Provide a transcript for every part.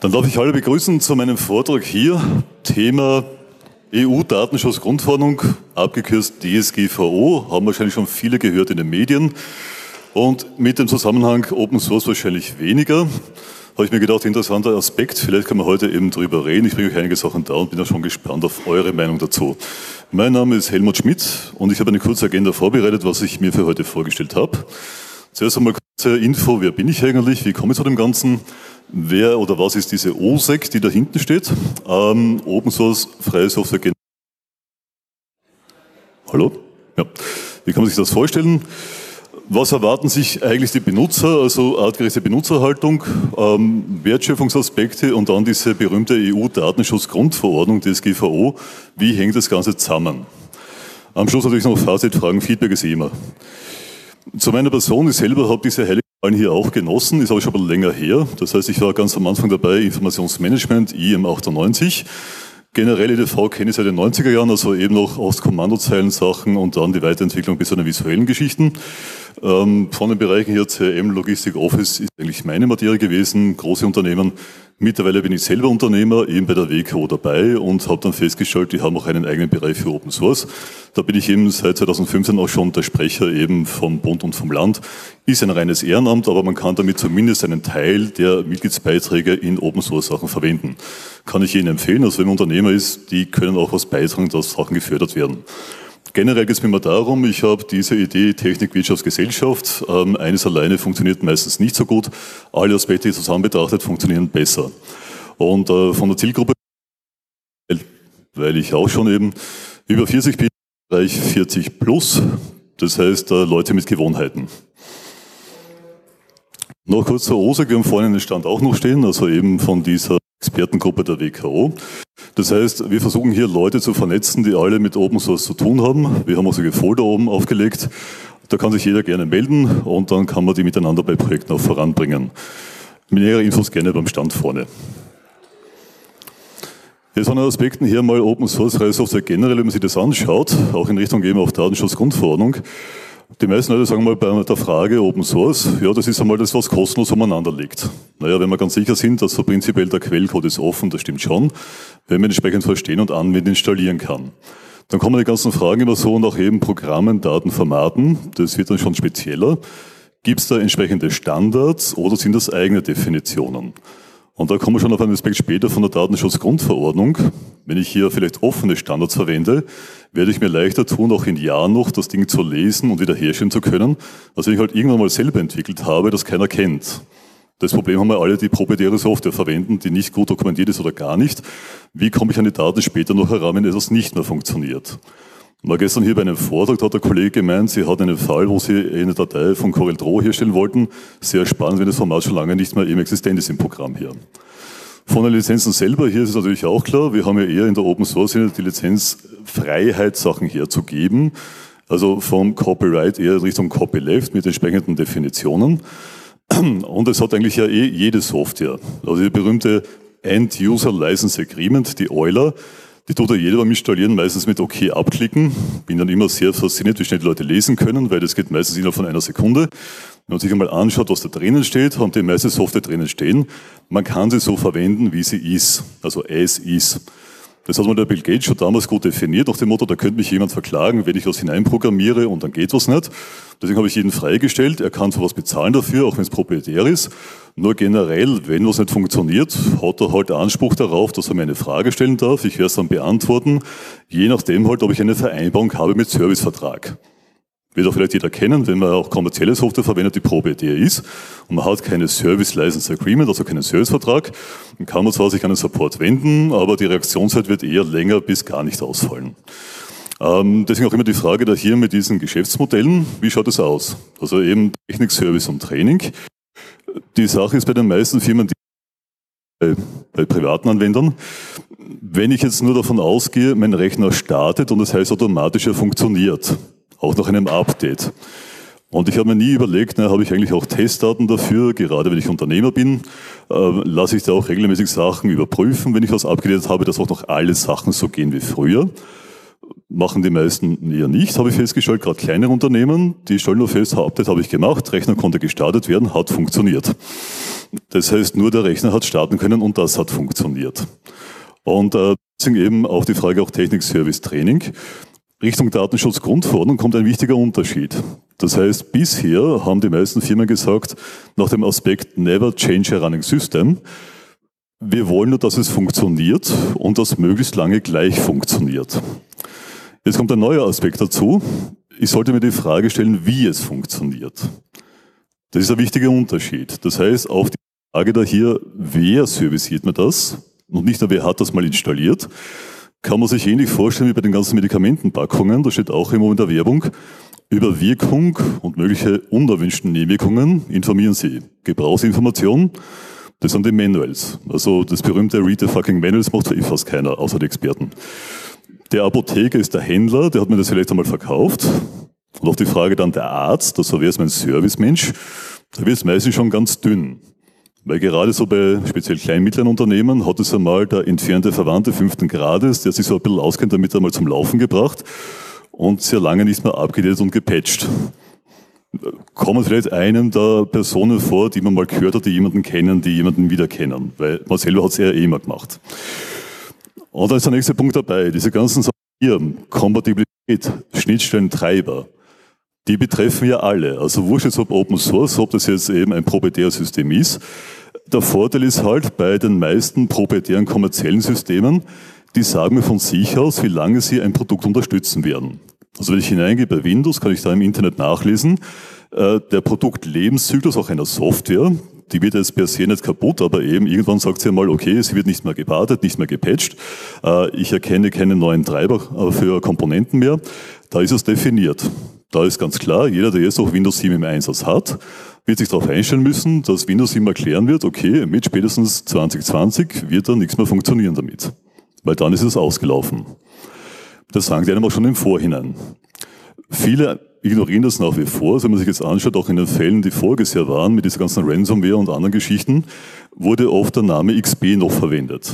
Dann darf ich alle begrüßen zu meinem Vortrag hier. Thema EU-Datenschutzgrundverordnung, abgekürzt DSGVO, haben wahrscheinlich schon viele gehört in den Medien. Und mit dem Zusammenhang Open Source wahrscheinlich weniger. Habe ich mir gedacht, interessanter Aspekt, vielleicht können wir heute eben drüber reden. Ich bringe euch einige Sachen da und bin auch schon gespannt auf eure Meinung dazu. Mein Name ist Helmut Schmidt und ich habe eine kurze Agenda vorbereitet, was ich mir für heute vorgestellt habe. Zuerst einmal kurze Info, wer bin ich eigentlich, wie komme ich zu dem Ganzen? Wer oder was ist diese OSEC, die da hinten steht? Ähm, Open Source Freie Software. Hallo? Ja. Wie kann man sich das vorstellen? Was erwarten sich eigentlich die Benutzer, also artgerechte Benutzerhaltung, ähm, Wertschöpfungsaspekte und dann diese berühmte EU-Datenschutzgrundverordnung, DSGVO, wie hängt das Ganze zusammen? Am Schluss natürlich noch Fazit, Fragen, Feedback ist immer. Zu meiner Person, ich selber habe diese heilige hier auch genossen, ist aber schon ein länger her. Das heißt, ich war ganz am Anfang dabei, Informationsmanagement, IM98. Generell EDV kenne ich seit den 90er Jahren, also eben noch aus Kommandozeilen-Sachen und dann die Weiterentwicklung bis zu den visuellen Geschichten. Ähm, von den Bereichen hier CRM, Logistik, Office ist eigentlich meine Materie gewesen, große Unternehmen. Mittlerweile bin ich selber Unternehmer, eben bei der WKO dabei und habe dann festgestellt, die haben auch einen eigenen Bereich für Open Source. Da bin ich eben seit 2015 auch schon der Sprecher eben vom Bund und vom Land. Ist ein reines Ehrenamt, aber man kann damit zumindest einen Teil der Mitgliedsbeiträge in Open Source Sachen verwenden. Kann ich Ihnen empfehlen, also wenn man Unternehmer ist, die können auch was beitragen, dass Sachen gefördert werden. Generell geht es mir immer darum, ich habe diese Idee Technik, Wirtschaft, Gesellschaft. Ähm, eines alleine funktioniert meistens nicht so gut. Alle Aspekte zusammen betrachtet funktionieren besser. Und äh, von der Zielgruppe, weil ich auch schon eben über 40 bin, Bereich 40 plus, das heißt äh, Leute mit Gewohnheiten. Noch kurz zur OSAG, wir haben vorhin den Stand auch noch stehen, also eben von dieser Expertengruppe der WKO. Das heißt, wir versuchen hier Leute zu vernetzen, die alle mit Open Source zu tun haben. Wir haben also Folder oben aufgelegt. Da kann sich jeder gerne melden und dann kann man die miteinander bei Projekten auch voranbringen. Nähere Infos gerne beim Stand vorne. Jetzt an Aspekten hier mal Open Source freie Software generell, wenn man sich das anschaut, auch in Richtung eben auf Datenschutzgrundverordnung. Die meisten Leute sagen mal bei der Frage Open Source, ja, das ist einmal das, was kostenlos umeinander liegt. Naja, wenn wir ganz sicher sind, dass so prinzipiell der Quellcode ist offen, das stimmt schon, wenn man entsprechend verstehen und anwenden installieren kann. Dann kommen die ganzen Fragen immer so nach eben Programmen, Datenformaten, das wird dann schon spezieller. Gibt es da entsprechende Standards oder sind das eigene Definitionen? Und da kommen wir schon auf einen Aspekt später von der Datenschutzgrundverordnung. Wenn ich hier vielleicht offene Standards verwende, werde ich mir leichter tun, auch in Jahren noch das Ding zu lesen und wiederherstellen zu können, als wenn ich halt irgendwann mal selber entwickelt habe, das keiner kennt. Das Problem haben wir alle, die proprietäre Software verwenden, die nicht gut dokumentiert ist oder gar nicht. Wie komme ich an die Daten später noch heran, wenn etwas nicht mehr funktioniert? Mal gestern hier bei einem Vortrag hat der Kollege gemeint, Sie hatten einen Fall, wo Sie eine Datei von CorelDRAW herstellen wollten. Sehr spannend, wenn das Format schon lange nicht mehr eben existent ist im Programm hier. Von den Lizenzen selber, hier ist es natürlich auch klar, wir haben ja eher in der Open Source die Lizenzfreiheit, Sachen herzugeben. Also vom Copyright eher Richtung Copyleft mit entsprechenden Definitionen. Und es hat eigentlich ja eh jede Software. Also die berühmte End-User License Agreement, die Euler, die tut ja jeder beim Installieren meistens mit OK abklicken. Bin dann immer sehr fasziniert, wie schnell die Leute lesen können, weil das geht meistens innerhalb von einer Sekunde. Wenn man sich einmal anschaut, was da drinnen steht, haben die meiste Software drinnen stehen. Man kann sie so verwenden, wie sie ist. Also as is. Das hat mal der Bill Gates schon damals gut definiert, nach dem Motto, da könnte mich jemand verklagen, wenn ich was hineinprogrammiere und dann geht was nicht. Deswegen habe ich jeden freigestellt, er kann sowas bezahlen dafür, auch wenn es proprietär ist. Nur generell, wenn was nicht funktioniert, hat er halt Anspruch darauf, dass er mir eine Frage stellen darf. Ich werde es dann beantworten, je nachdem halt, ob ich eine Vereinbarung habe mit Servicevertrag. Wird auch vielleicht jeder kennen, wenn man auch kommerzielle Software verwendet, die proprietär ist und man hat keine Service License Agreement, also keinen Servicevertrag, dann kann man zwar sich an den Support wenden, aber die Reaktionszeit wird eher länger bis gar nicht ausfallen. Ähm, deswegen auch immer die Frage da hier mit diesen Geschäftsmodellen, wie schaut es aus? Also eben Technik, Service und Training. Die Sache ist bei den meisten Firmen, die bei privaten Anwendern, wenn ich jetzt nur davon ausgehe, mein Rechner startet und das heißt automatisch er funktioniert, auch nach einem Update. Und ich habe mir nie überlegt, na, habe ich eigentlich auch Testdaten dafür, gerade wenn ich Unternehmer bin, äh, lasse ich da auch regelmäßig Sachen überprüfen, wenn ich was abgedatet habe, dass auch noch alle Sachen so gehen wie früher. Machen die meisten eher nicht, habe ich festgestellt, gerade kleinere Unternehmen, die stellen nur fest, Update habe ich gemacht, Rechner konnte gestartet werden, hat funktioniert. Das heißt, nur der Rechner hat starten können und das hat funktioniert. Und äh, deswegen eben auch die Frage auch Technik-Service-Training. Richtung Datenschutzgrundverordnung kommt ein wichtiger Unterschied. Das heißt, bisher haben die meisten Firmen gesagt, nach dem Aspekt Never Change a Running System, wir wollen nur, dass es funktioniert und dass möglichst lange gleich funktioniert. Jetzt kommt ein neuer Aspekt dazu. Ich sollte mir die Frage stellen, wie es funktioniert. Das ist ein wichtiger Unterschied. Das heißt, auf die Frage da hier, wer serviciert mir das und nicht nur wer hat das mal installiert, kann man sich ähnlich vorstellen wie bei den ganzen Medikamentenpackungen. Da steht auch immer in der Werbung, über Wirkung und mögliche unerwünschten Nebenwirkungen informieren Sie. Gebrauchsinformation, das sind die Manuals. Also das berühmte Read the fucking Manuals macht eh fast keiner, außer die Experten. Der Apotheker ist der Händler, der hat mir das vielleicht einmal verkauft. Und auf die Frage dann der Arzt, also wer ist mein Servicemensch, da wird es meistens schon ganz dünn. Weil gerade so bei speziell kleinen, mittleren Unternehmen hat es einmal der entfernte Verwandte fünften Grades, der sich so ein bisschen auskennt, damit einmal zum Laufen gebracht und sehr lange nicht mehr abgedatet und gepatcht. Kommen vielleicht einem der Personen vor, die man mal gehört hat, die jemanden kennen, die jemanden wieder kennen, weil man selber hat es eher eh immer gemacht. Und da ist der nächste Punkt dabei. Diese ganzen Sachen hier, Kompatibilität, Schnittstellen, Treiber, die betreffen ja alle. Also wurscht jetzt ob Open Source, ob das jetzt eben ein proprietäres System ist. Der Vorteil ist halt bei den meisten proprietären kommerziellen Systemen, die sagen mir von sich aus, wie lange sie ein Produkt unterstützen werden. Also wenn ich hineingehe bei Windows, kann ich da im Internet nachlesen, äh, der Produktlebenszyklus auch einer Software, die wird jetzt per se nicht kaputt, aber eben irgendwann sagt sie mal, okay, sie wird nicht mehr gewartet, nicht mehr gepatcht. Äh, ich erkenne keine neuen Treiber äh, für Komponenten mehr. Da ist es definiert. Da ist ganz klar, jeder, der jetzt auch Windows 7 im Einsatz hat, wird sich darauf einstellen müssen, dass Windows 7 erklären wird, okay, mit spätestens 2020 wird da nichts mehr funktionieren damit. Weil dann ist es ausgelaufen. Das sagen die einem auch schon im Vorhinein. Viele ignorieren das nach wie vor. Also wenn man sich jetzt anschaut, auch in den Fällen, die voriges waren, mit dieser ganzen Ransomware und anderen Geschichten, wurde oft der Name XP noch verwendet.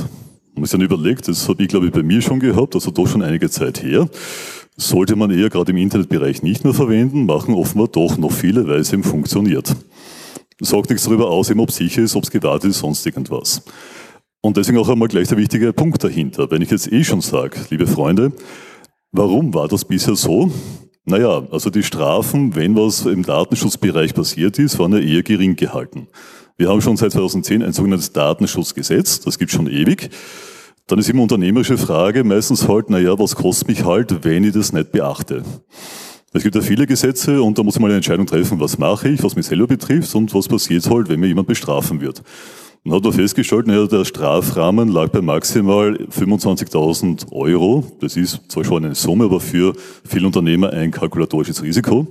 Und sich dann überlegt, das habe ich glaube ich bei mir schon gehabt, also doch schon einige Zeit her, sollte man eher gerade im Internetbereich nicht mehr verwenden, machen offenbar doch noch viele, weil es eben funktioniert. Sagt nichts darüber aus, ob es sicher ist, ob es gewartet ist, sonst irgendwas. Und deswegen auch einmal gleich der wichtige Punkt dahinter. Wenn ich jetzt eh schon sage, liebe Freunde, warum war das bisher so? Naja, also die Strafen, wenn was im Datenschutzbereich passiert ist, waren ja eher gering gehalten. Wir haben schon seit 2010 ein sogenanntes Datenschutzgesetz, das gibt schon ewig. Dann ist immer unternehmerische Frage, meistens halt, naja, was kostet mich halt, wenn ich das nicht beachte? Es gibt ja viele Gesetze und da muss man eine Entscheidung treffen, was mache ich, was mich selber betrifft und was passiert halt, wenn mir jemand bestrafen wird. Dann hat man festgestellt, naja, der Strafrahmen lag bei maximal 25.000 Euro. Das ist zwar schon eine Summe, aber für viele Unternehmer ein kalkulatorisches Risiko.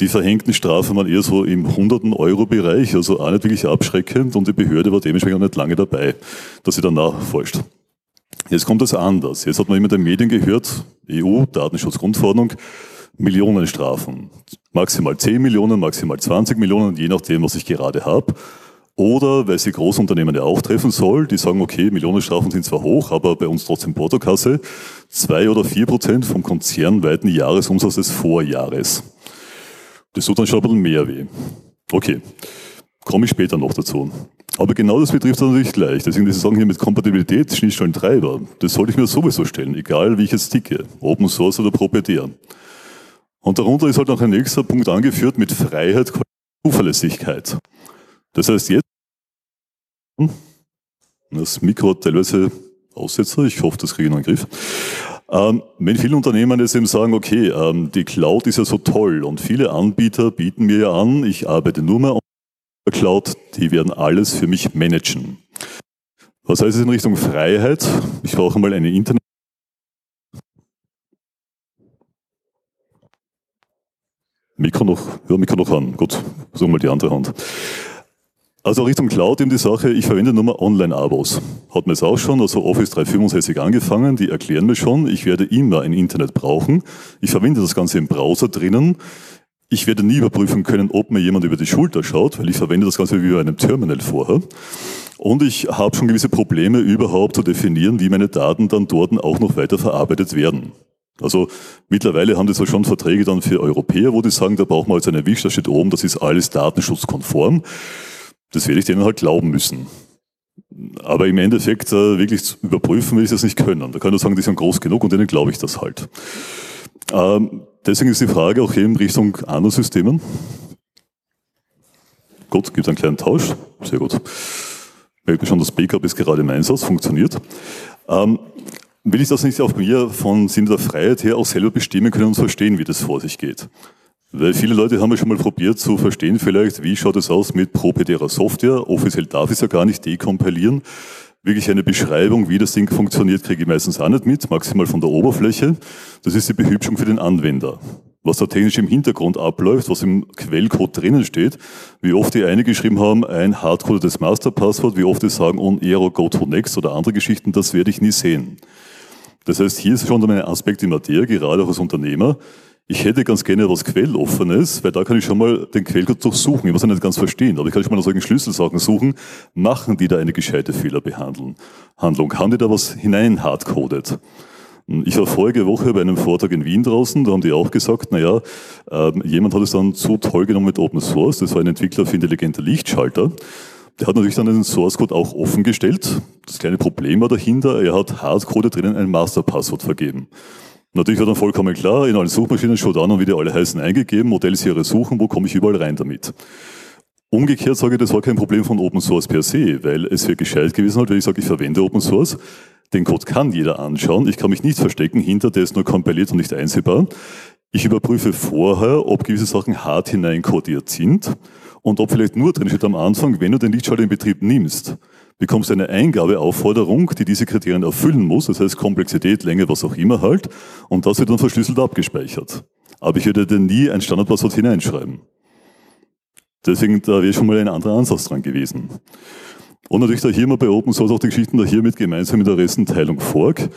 Die verhängten Strafen waren eher so im hunderten Euro Bereich, also auch nicht wirklich abschreckend und die Behörde war dementsprechend auch nicht lange dabei, dass sie danach forscht. Jetzt kommt es anders. Jetzt hat man immer in den Medien gehört, EU, Datenschutzgrundverordnung, Millionenstrafen. Maximal 10 Millionen, maximal 20 Millionen, je nachdem, was ich gerade habe. Oder weil sie Großunternehmen ja auch treffen soll, die sagen, okay, Millionenstrafen sind zwar hoch, aber bei uns trotzdem Portokasse, zwei oder vier Prozent vom konzernweiten Jahresumsatz des Vorjahres. Das tut dann schon ein bisschen mehr weh. Okay, komme ich später noch dazu. Aber genau das betrifft natürlich gleich. Deswegen diese Sachen hier mit Kompatibilität, Schnittstellen, Treiber, das sollte ich mir sowieso stellen, egal wie ich jetzt ticke, Open Source oder proprietär. Und darunter ist halt noch ein nächster Punkt angeführt mit Freiheit, Zuverlässigkeit. Das heißt, jetzt, das Mikro hat teilweise Aussetzer, ich hoffe, das kriege ich in den Griff. Ähm, wenn viele Unternehmen jetzt eben sagen, okay, ähm, die Cloud ist ja so toll und viele Anbieter bieten mir ja an, ich arbeite nur mehr Cloud, die werden alles für mich managen. Was heißt es in Richtung Freiheit? Ich brauche mal eine Internet. Mikro noch, ja, Mikro noch an. Gut, versuchen mal die andere Hand. Also Richtung Cloud eben die Sache, ich verwende nur mal Online-Abos. Hat mir jetzt auch schon, also Office 365 angefangen, die erklären mir schon, ich werde immer ein Internet brauchen. Ich verwende das Ganze im Browser drinnen. Ich werde nie überprüfen können, ob mir jemand über die Schulter schaut, weil ich verwende das Ganze wie bei einem Terminal vorher. Und ich habe schon gewisse Probleme überhaupt zu definieren, wie meine Daten dann dort auch noch weiter verarbeitet werden. Also mittlerweile haben die zwar schon Verträge dann für Europäer, wo die sagen, da brauchen wir jetzt eine Wisch, da steht oben, das ist alles datenschutzkonform. Das werde ich denen halt glauben müssen. Aber im Endeffekt äh, wirklich überprüfen will ich das nicht können. Da kann ich nur sagen, die sind groß genug und denen glaube ich das halt. Ähm, deswegen ist die Frage auch hier in Richtung anderen Systemen. Gut, gibt einen kleinen Tausch. Sehr gut. Merkt mir schon, das Backup ist gerade im Einsatz, funktioniert. Ähm, will ich das nicht auch mir von Sinne der Freiheit her auch selber bestimmen können und verstehen, wie das vor sich geht? Weil viele Leute haben ja schon mal probiert zu verstehen vielleicht, wie schaut es aus mit proprietärer Software. Offiziell darf ich es ja gar nicht dekompilieren. Wirklich eine Beschreibung, wie das Ding funktioniert, kriege ich meistens auch nicht mit, maximal von der Oberfläche. Das ist die Behübschung für den Anwender. Was da technisch im Hintergrund abläuft, was im Quellcode drinnen steht, wie oft die eine geschrieben haben, ein hardcodetes Masterpasswort, wie oft die sagen on Aero go to next oder andere Geschichten, das werde ich nie sehen. Das heißt, hier ist schon mein Aspekt in Materie, gerade auch als Unternehmer. Ich hätte ganz gerne was Quelloffenes, weil da kann ich schon mal den Quellcode durchsuchen. Ich muss ja nicht ganz verstehen, aber ich kann schon mal nach solchen Schlüsselsachen suchen. Machen die da eine gescheite Fehlerbehandlung? Handlung? Haben die da was hinein hardcoded? Ich war vorige Woche bei einem Vortrag in Wien draußen, da haben die auch gesagt, naja, äh, jemand hat es dann zu toll genommen mit Open Source, das war ein Entwickler für intelligente Lichtschalter. Der hat natürlich dann den Source Code auch offengestellt. Das kleine Problem war dahinter, er hat Hardcode drinnen ein Masterpasswort vergeben. Natürlich war dann vollkommen klar, in allen Suchmaschinen schaut an und wie die alle heißen eingegeben, Modellserie suchen, wo komme ich überall rein damit. Umgekehrt sage ich, das war kein Problem von Open Source per se, weil es wäre gescheit gewesen, wenn ich sage, ich verwende Open Source. Den Code kann jeder anschauen. Ich kann mich nicht verstecken hinter, der ist nur kompiliert und nicht einsehbar. Ich überprüfe vorher, ob gewisse Sachen hart hineinkodiert sind und ob vielleicht nur drin steht am Anfang, wenn du den Lichtschalter in Betrieb nimmst, bekommst eine Eingabeaufforderung, die diese Kriterien erfüllen muss, das heißt Komplexität, Länge, was auch immer halt, und das wird dann verschlüsselt abgespeichert. Aber ich würde dir nie ein Standardpasswort hineinschreiben. Deswegen, da wäre schon mal ein anderer Ansatz dran gewesen. Und natürlich da hier mal bei Open Source auch die Geschichten da hier mit der Restenteilung Fork.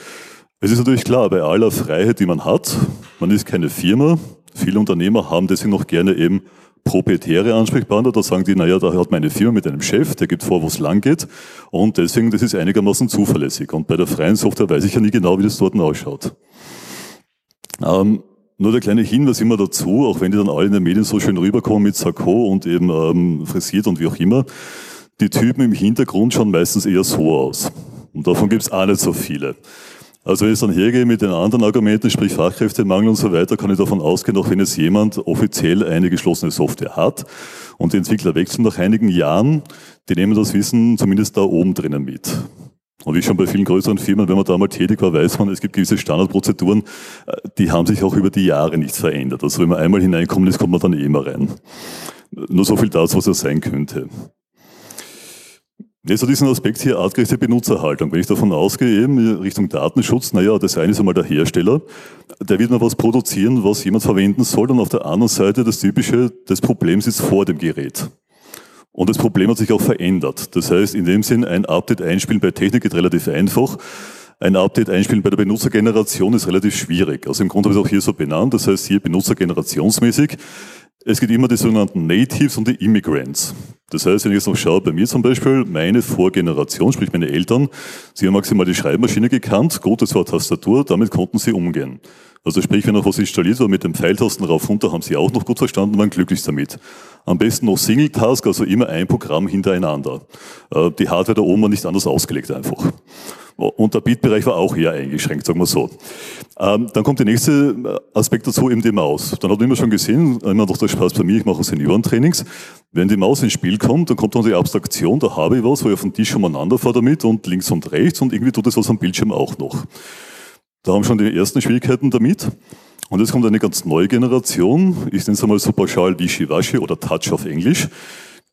Es ist natürlich klar, bei aller Freiheit, die man hat, man ist keine Firma, viele Unternehmer haben deswegen noch gerne eben proprietäre Ansprechpartner, da sagen die, naja, da hat meine Firma mit einem Chef, der gibt vor, wo es lang geht und deswegen, das ist einigermaßen zuverlässig. Und bei der freien Software weiß ich ja nie genau, wie das dort ausschaut. Ähm, nur der kleine Hinweis immer dazu, auch wenn die dann alle in den Medien so schön rüberkommen mit Sakko und eben ähm, frisiert und wie auch immer, die Typen im Hintergrund schauen meistens eher so aus. Und davon gibt es auch nicht so viele. Also wenn ich dann hergehe mit den anderen Argumenten, sprich Fachkräftemangel und so weiter, kann ich davon ausgehen, auch wenn jetzt jemand offiziell eine geschlossene Software hat und die Entwickler wechseln nach einigen Jahren, die nehmen das Wissen zumindest da oben drinnen mit. Und wie schon bei vielen größeren Firmen, wenn man da mal tätig war, weiß man, es gibt gewisse Standardprozeduren, äh, die haben sich auch über die Jahre nicht verändert. Also wenn man einmal hineinkommt ist, kommt man dann eh mal rein. Nur so viel dazu, was er sein könnte. Jetzt hat diesen Aspekt hier artgerechte Benutzerhaltung. Wenn ich davon ausgehe, eben Richtung Datenschutz, naja, das eine ist einmal der Hersteller, der wird mal was produzieren, was jemand verwenden soll, und auf der anderen Seite das Typische des Problems ist vor dem Gerät. Und das Problem hat sich auch verändert. Das heißt, in dem Sinn, ein Update einspielen bei Technik geht relativ einfach. Ein Update einspielen bei der Benutzergeneration ist relativ schwierig. Also im Grunde habe ich es auch hier so benannt. Das heißt, hier benutzergenerationsmäßig. Es gibt immer die sogenannten Natives und die Immigrants. Das heißt, wenn ich jetzt noch schaue, bei mir zum Beispiel, meine Vorgeneration, sprich meine Eltern, sie haben maximal die Schreibmaschine gekannt, gut, das war Tastatur, damit konnten sie umgehen. Also sprich, wenn noch was installiert war mit dem Pfeiltasten rauf runter, haben sie auch noch gut verstanden, waren glücklich damit. Am besten noch Single Task, also immer ein Programm hintereinander. Äh, die Hardware da oben war nicht anders ausgelegt einfach. Und der Bitbereich war auch eher eingeschränkt, sagen wir so. Ähm, dann kommt der nächste Aspekt dazu, eben die Maus. Dann hat man immer schon gesehen, immer noch der Spaß bei mir, ich mache Seniorentrainings. Wenn die Maus ins Spiel kommt, dann kommt dann die Abstraktion, da habe ich was, wo ich auf dem Tisch umeinander fahre damit und links und rechts und irgendwie tut das was am Bildschirm auch noch. Da haben schon die ersten Schwierigkeiten damit. Und jetzt kommt eine ganz neue Generation, ich nenne es einmal so pauschal Wischiwaschi oder Touch auf Englisch.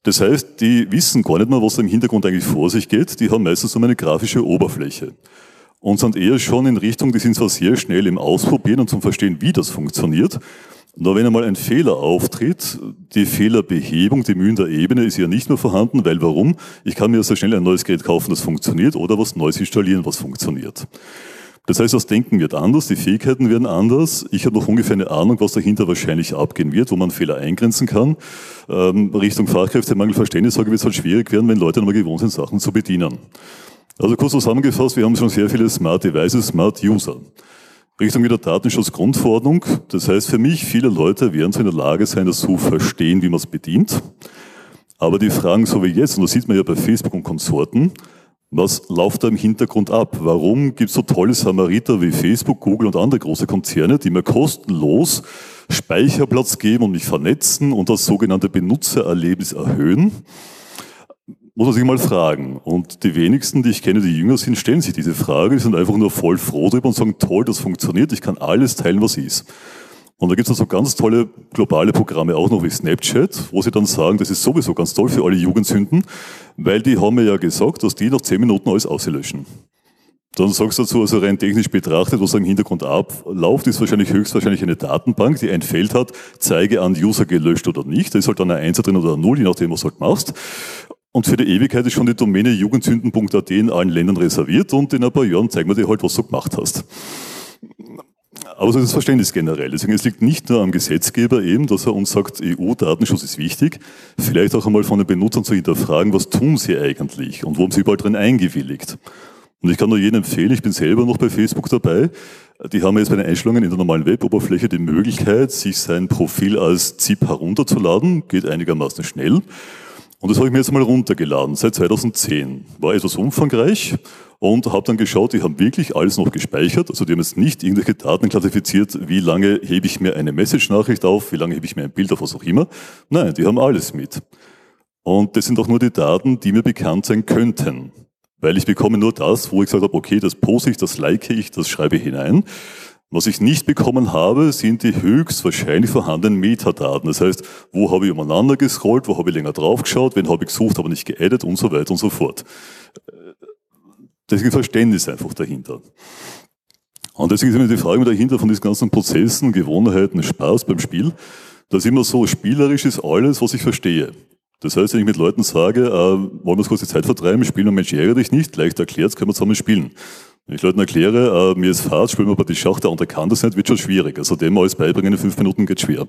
Das heißt, die wissen gar nicht mehr, was im Hintergrund eigentlich vor sich geht. Die haben meistens nur eine grafische Oberfläche. Und sind eher schon in Richtung, die sind zwar sehr schnell im Ausprobieren und zum Verstehen, wie das funktioniert. Nur wenn einmal ein Fehler auftritt, die Fehlerbehebung, die Mühen der Ebene ist ja nicht mehr vorhanden, weil warum? Ich kann mir sehr schnell ein neues Gerät kaufen, das funktioniert, oder was Neues installieren, was funktioniert. Das heißt, das Denken wird anders, die Fähigkeiten werden anders. Ich habe noch ungefähr eine Ahnung, was dahinter wahrscheinlich abgehen wird, wo man Fehler eingrenzen kann. Ähm, Richtung Fachkräftemangel, Verständnis, sage wird es halt schwierig werden, wenn Leute nochmal gewohnt sind, Sachen zu bedienen. Also kurz zusammengefasst, wir haben schon sehr viele Smart Devices, Smart User. Richtung wieder Datenschutzgrundverordnung. Das heißt für mich, viele Leute werden so in der Lage sein, das zu verstehen, wie man es bedient. Aber die Fragen so wie jetzt, und das sieht man ja bei Facebook und Konsorten, was läuft da im Hintergrund ab? Warum gibt es so tolle Samariter wie Facebook, Google und andere große Konzerne, die mir kostenlos Speicherplatz geben und mich vernetzen und das sogenannte Benutzererlebnis erhöhen? Muss man sich mal fragen. Und die wenigsten, die ich kenne, die jünger sind, stellen sich diese Frage, die sind einfach nur voll froh drüber und sagen, toll, das funktioniert, ich kann alles teilen, was ist. Und da gibt es also ganz tolle globale Programme auch noch wie Snapchat, wo sie dann sagen, das ist sowieso ganz toll für alle Jugendsünden, weil die haben mir ja gesagt, dass die nach zehn Minuten alles auslöschen. Dann sagst du dazu, also rein technisch betrachtet, was im Hintergrund abläuft, ist wahrscheinlich höchstwahrscheinlich eine Datenbank, die ein Feld hat, zeige an User gelöscht oder nicht. Da ist halt dann eine 1 drin oder eine 0, je nachdem, was du halt machst. Und für die Ewigkeit ist schon die Domäne jugendsünden.at in allen Ländern reserviert und in ein paar Jahren zeigen wir dir halt, was du gemacht hast. Aber so ist das Verständnis generell. Deswegen es liegt nicht nur am Gesetzgeber eben, dass er uns sagt, EU-Datenschutz ist wichtig, vielleicht auch einmal von den Benutzern zu hinterfragen, was tun sie eigentlich und wo haben sie überall drin eingewilligt. Und ich kann nur jedem empfehlen, ich bin selber noch bei Facebook dabei, die haben jetzt bei den Einstellungen in der normalen Web-Oberfläche die Möglichkeit, sich sein Profil als ZIP herunterzuladen, geht einigermaßen schnell. Und das habe ich mir jetzt mal runtergeladen, seit 2010. War etwas umfangreich, und habe dann geschaut, die haben wirklich alles noch gespeichert. Also die haben jetzt nicht irgendwelche Daten klassifiziert, wie lange hebe ich mir eine Message-Nachricht auf, wie lange hebe ich mir ein Bild auf, was auch immer. Nein, die haben alles mit. Und das sind auch nur die Daten, die mir bekannt sein könnten. Weil ich bekomme nur das, wo ich gesagt habe, okay, das poste ich, das like ich, das schreibe ich hinein. Was ich nicht bekommen habe, sind die höchstwahrscheinlich vorhandenen Metadaten. Das heißt, wo habe ich umeinander gescrollt, wo habe ich länger draufgeschaut, wen habe ich gesucht, aber nicht geedit und so weiter und so fort. Deswegen Verständnis einfach dahinter. Und deswegen ist immer die Frage dahinter von diesen ganzen Prozessen, Gewohnheiten, Spaß beim Spiel, dass immer so spielerisch ist alles, was ich verstehe. Das heißt, wenn ich mit Leuten sage, äh, wollen wir uns kurz die Zeit vertreiben, spielen wir Mensch, ärgere dich nicht, leicht erklärt, können wir zusammen spielen. Ich Leuten erkläre, äh, mir ist Fahrt, spielen wir aber die Schach, der andere kann das nicht, wird schon schwierig. Also dem alles beibringen in fünf Minuten geht schwer.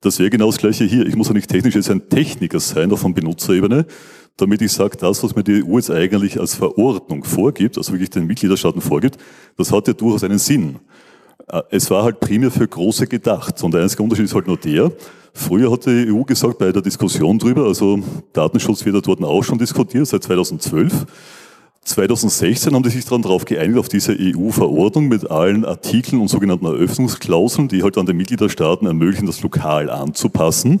Das wäre genau das Gleiche hier. Ich muss ja nicht technisch jetzt ein Techniker sein, auch von Benutzerebene, damit ich sage, das, was mir die EU jetzt eigentlich als Verordnung vorgibt, also wirklich den Mitgliederstaaten vorgibt, das hat ja durchaus einen Sinn. Äh, es war halt primär für Große gedacht. Und der einzige Unterschied ist halt nur der, früher hat die EU gesagt, bei der Diskussion drüber, also Datenschutz wird dort auch schon diskutiert, seit 2012, 2016 haben die sich dann darauf geeinigt, auf diese EU-Verordnung mit allen Artikeln und sogenannten Eröffnungsklauseln, die halt an den Mitgliederstaaten ermöglichen, das lokal anzupassen.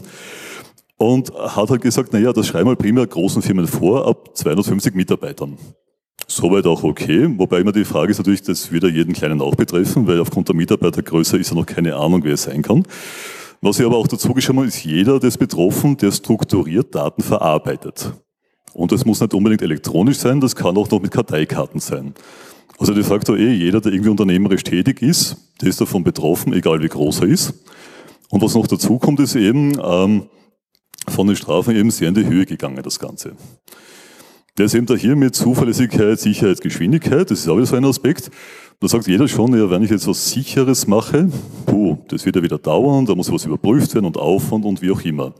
Und hat halt gesagt, naja, das schreiben wir primär großen Firmen vor, ab 250 Mitarbeitern. Soweit auch okay, wobei immer die Frage ist natürlich, das würde jeden Kleinen auch betreffen, weil aufgrund der Mitarbeitergröße ist ja noch keine Ahnung, wer es sein kann. Was ich aber auch dazu geschrieben habe, ist jeder, der ist betroffen, der strukturiert Daten verarbeitet. Und das muss nicht unbedingt elektronisch sein, das kann auch noch mit Karteikarten sein. Also de facto eh, jeder, der irgendwie unternehmerisch tätig ist, der ist davon betroffen, egal wie groß er ist. Und was noch dazu kommt, ist eben ähm, von den Strafen eben sehr in die Höhe gegangen, das Ganze. Der ist eben da hier mit Zuverlässigkeit, Sicherheit, Geschwindigkeit, das ist auch wieder so ein Aspekt. Da sagt jeder schon, ja, wenn ich jetzt was Sicheres mache, puh, das wird ja wieder dauern, da muss was überprüft werden und Aufwand und wie auch immer.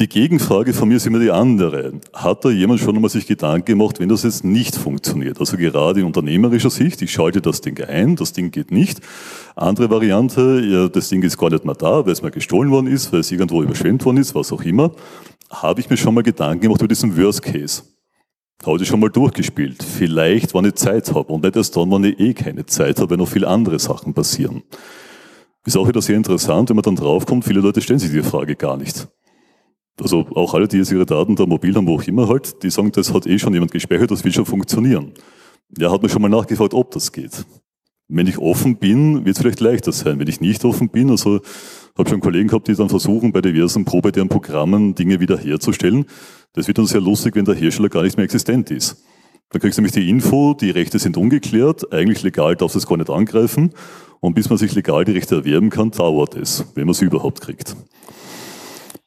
Die Gegenfrage von mir ist immer die andere. Hat da jemand schon einmal sich Gedanken gemacht, wenn das jetzt nicht funktioniert? Also gerade in unternehmerischer Sicht, ich schalte das Ding ein, das Ding geht nicht. Andere Variante, ja, das Ding ist gar nicht mehr da, weil es mal gestohlen worden ist, weil es irgendwo überschwemmt worden ist, was auch immer. Habe ich mir schon mal Gedanken gemacht über diesen Worst Case? Habe ich schon mal durchgespielt. Vielleicht, wann ich Zeit habe und nicht erst dann, wann ich eh keine Zeit habe, weil noch viele andere Sachen passieren. Ist auch wieder sehr interessant, wenn man dann draufkommt, viele Leute stellen sich die Frage gar nicht. Also auch alle, die jetzt ihre Daten da mobil haben, wo auch immer halt, die sagen, das hat eh schon jemand gespeichert, das wird schon funktionieren. Ja, hat mir schon mal nachgefragt, ob das geht. Wenn ich offen bin, wird es vielleicht leichter sein. Wenn ich nicht offen bin, also habe schon Kollegen gehabt, die dann versuchen, bei diversen proprietären Programmen Dinge wiederherzustellen. Das wird dann sehr lustig, wenn der Hersteller gar nicht mehr existent ist. Dann kriegst du nämlich die Info, die Rechte sind ungeklärt, eigentlich legal darfst du es gar nicht angreifen. Und bis man sich legal die Rechte erwerben kann, dauert es, wenn man sie überhaupt kriegt.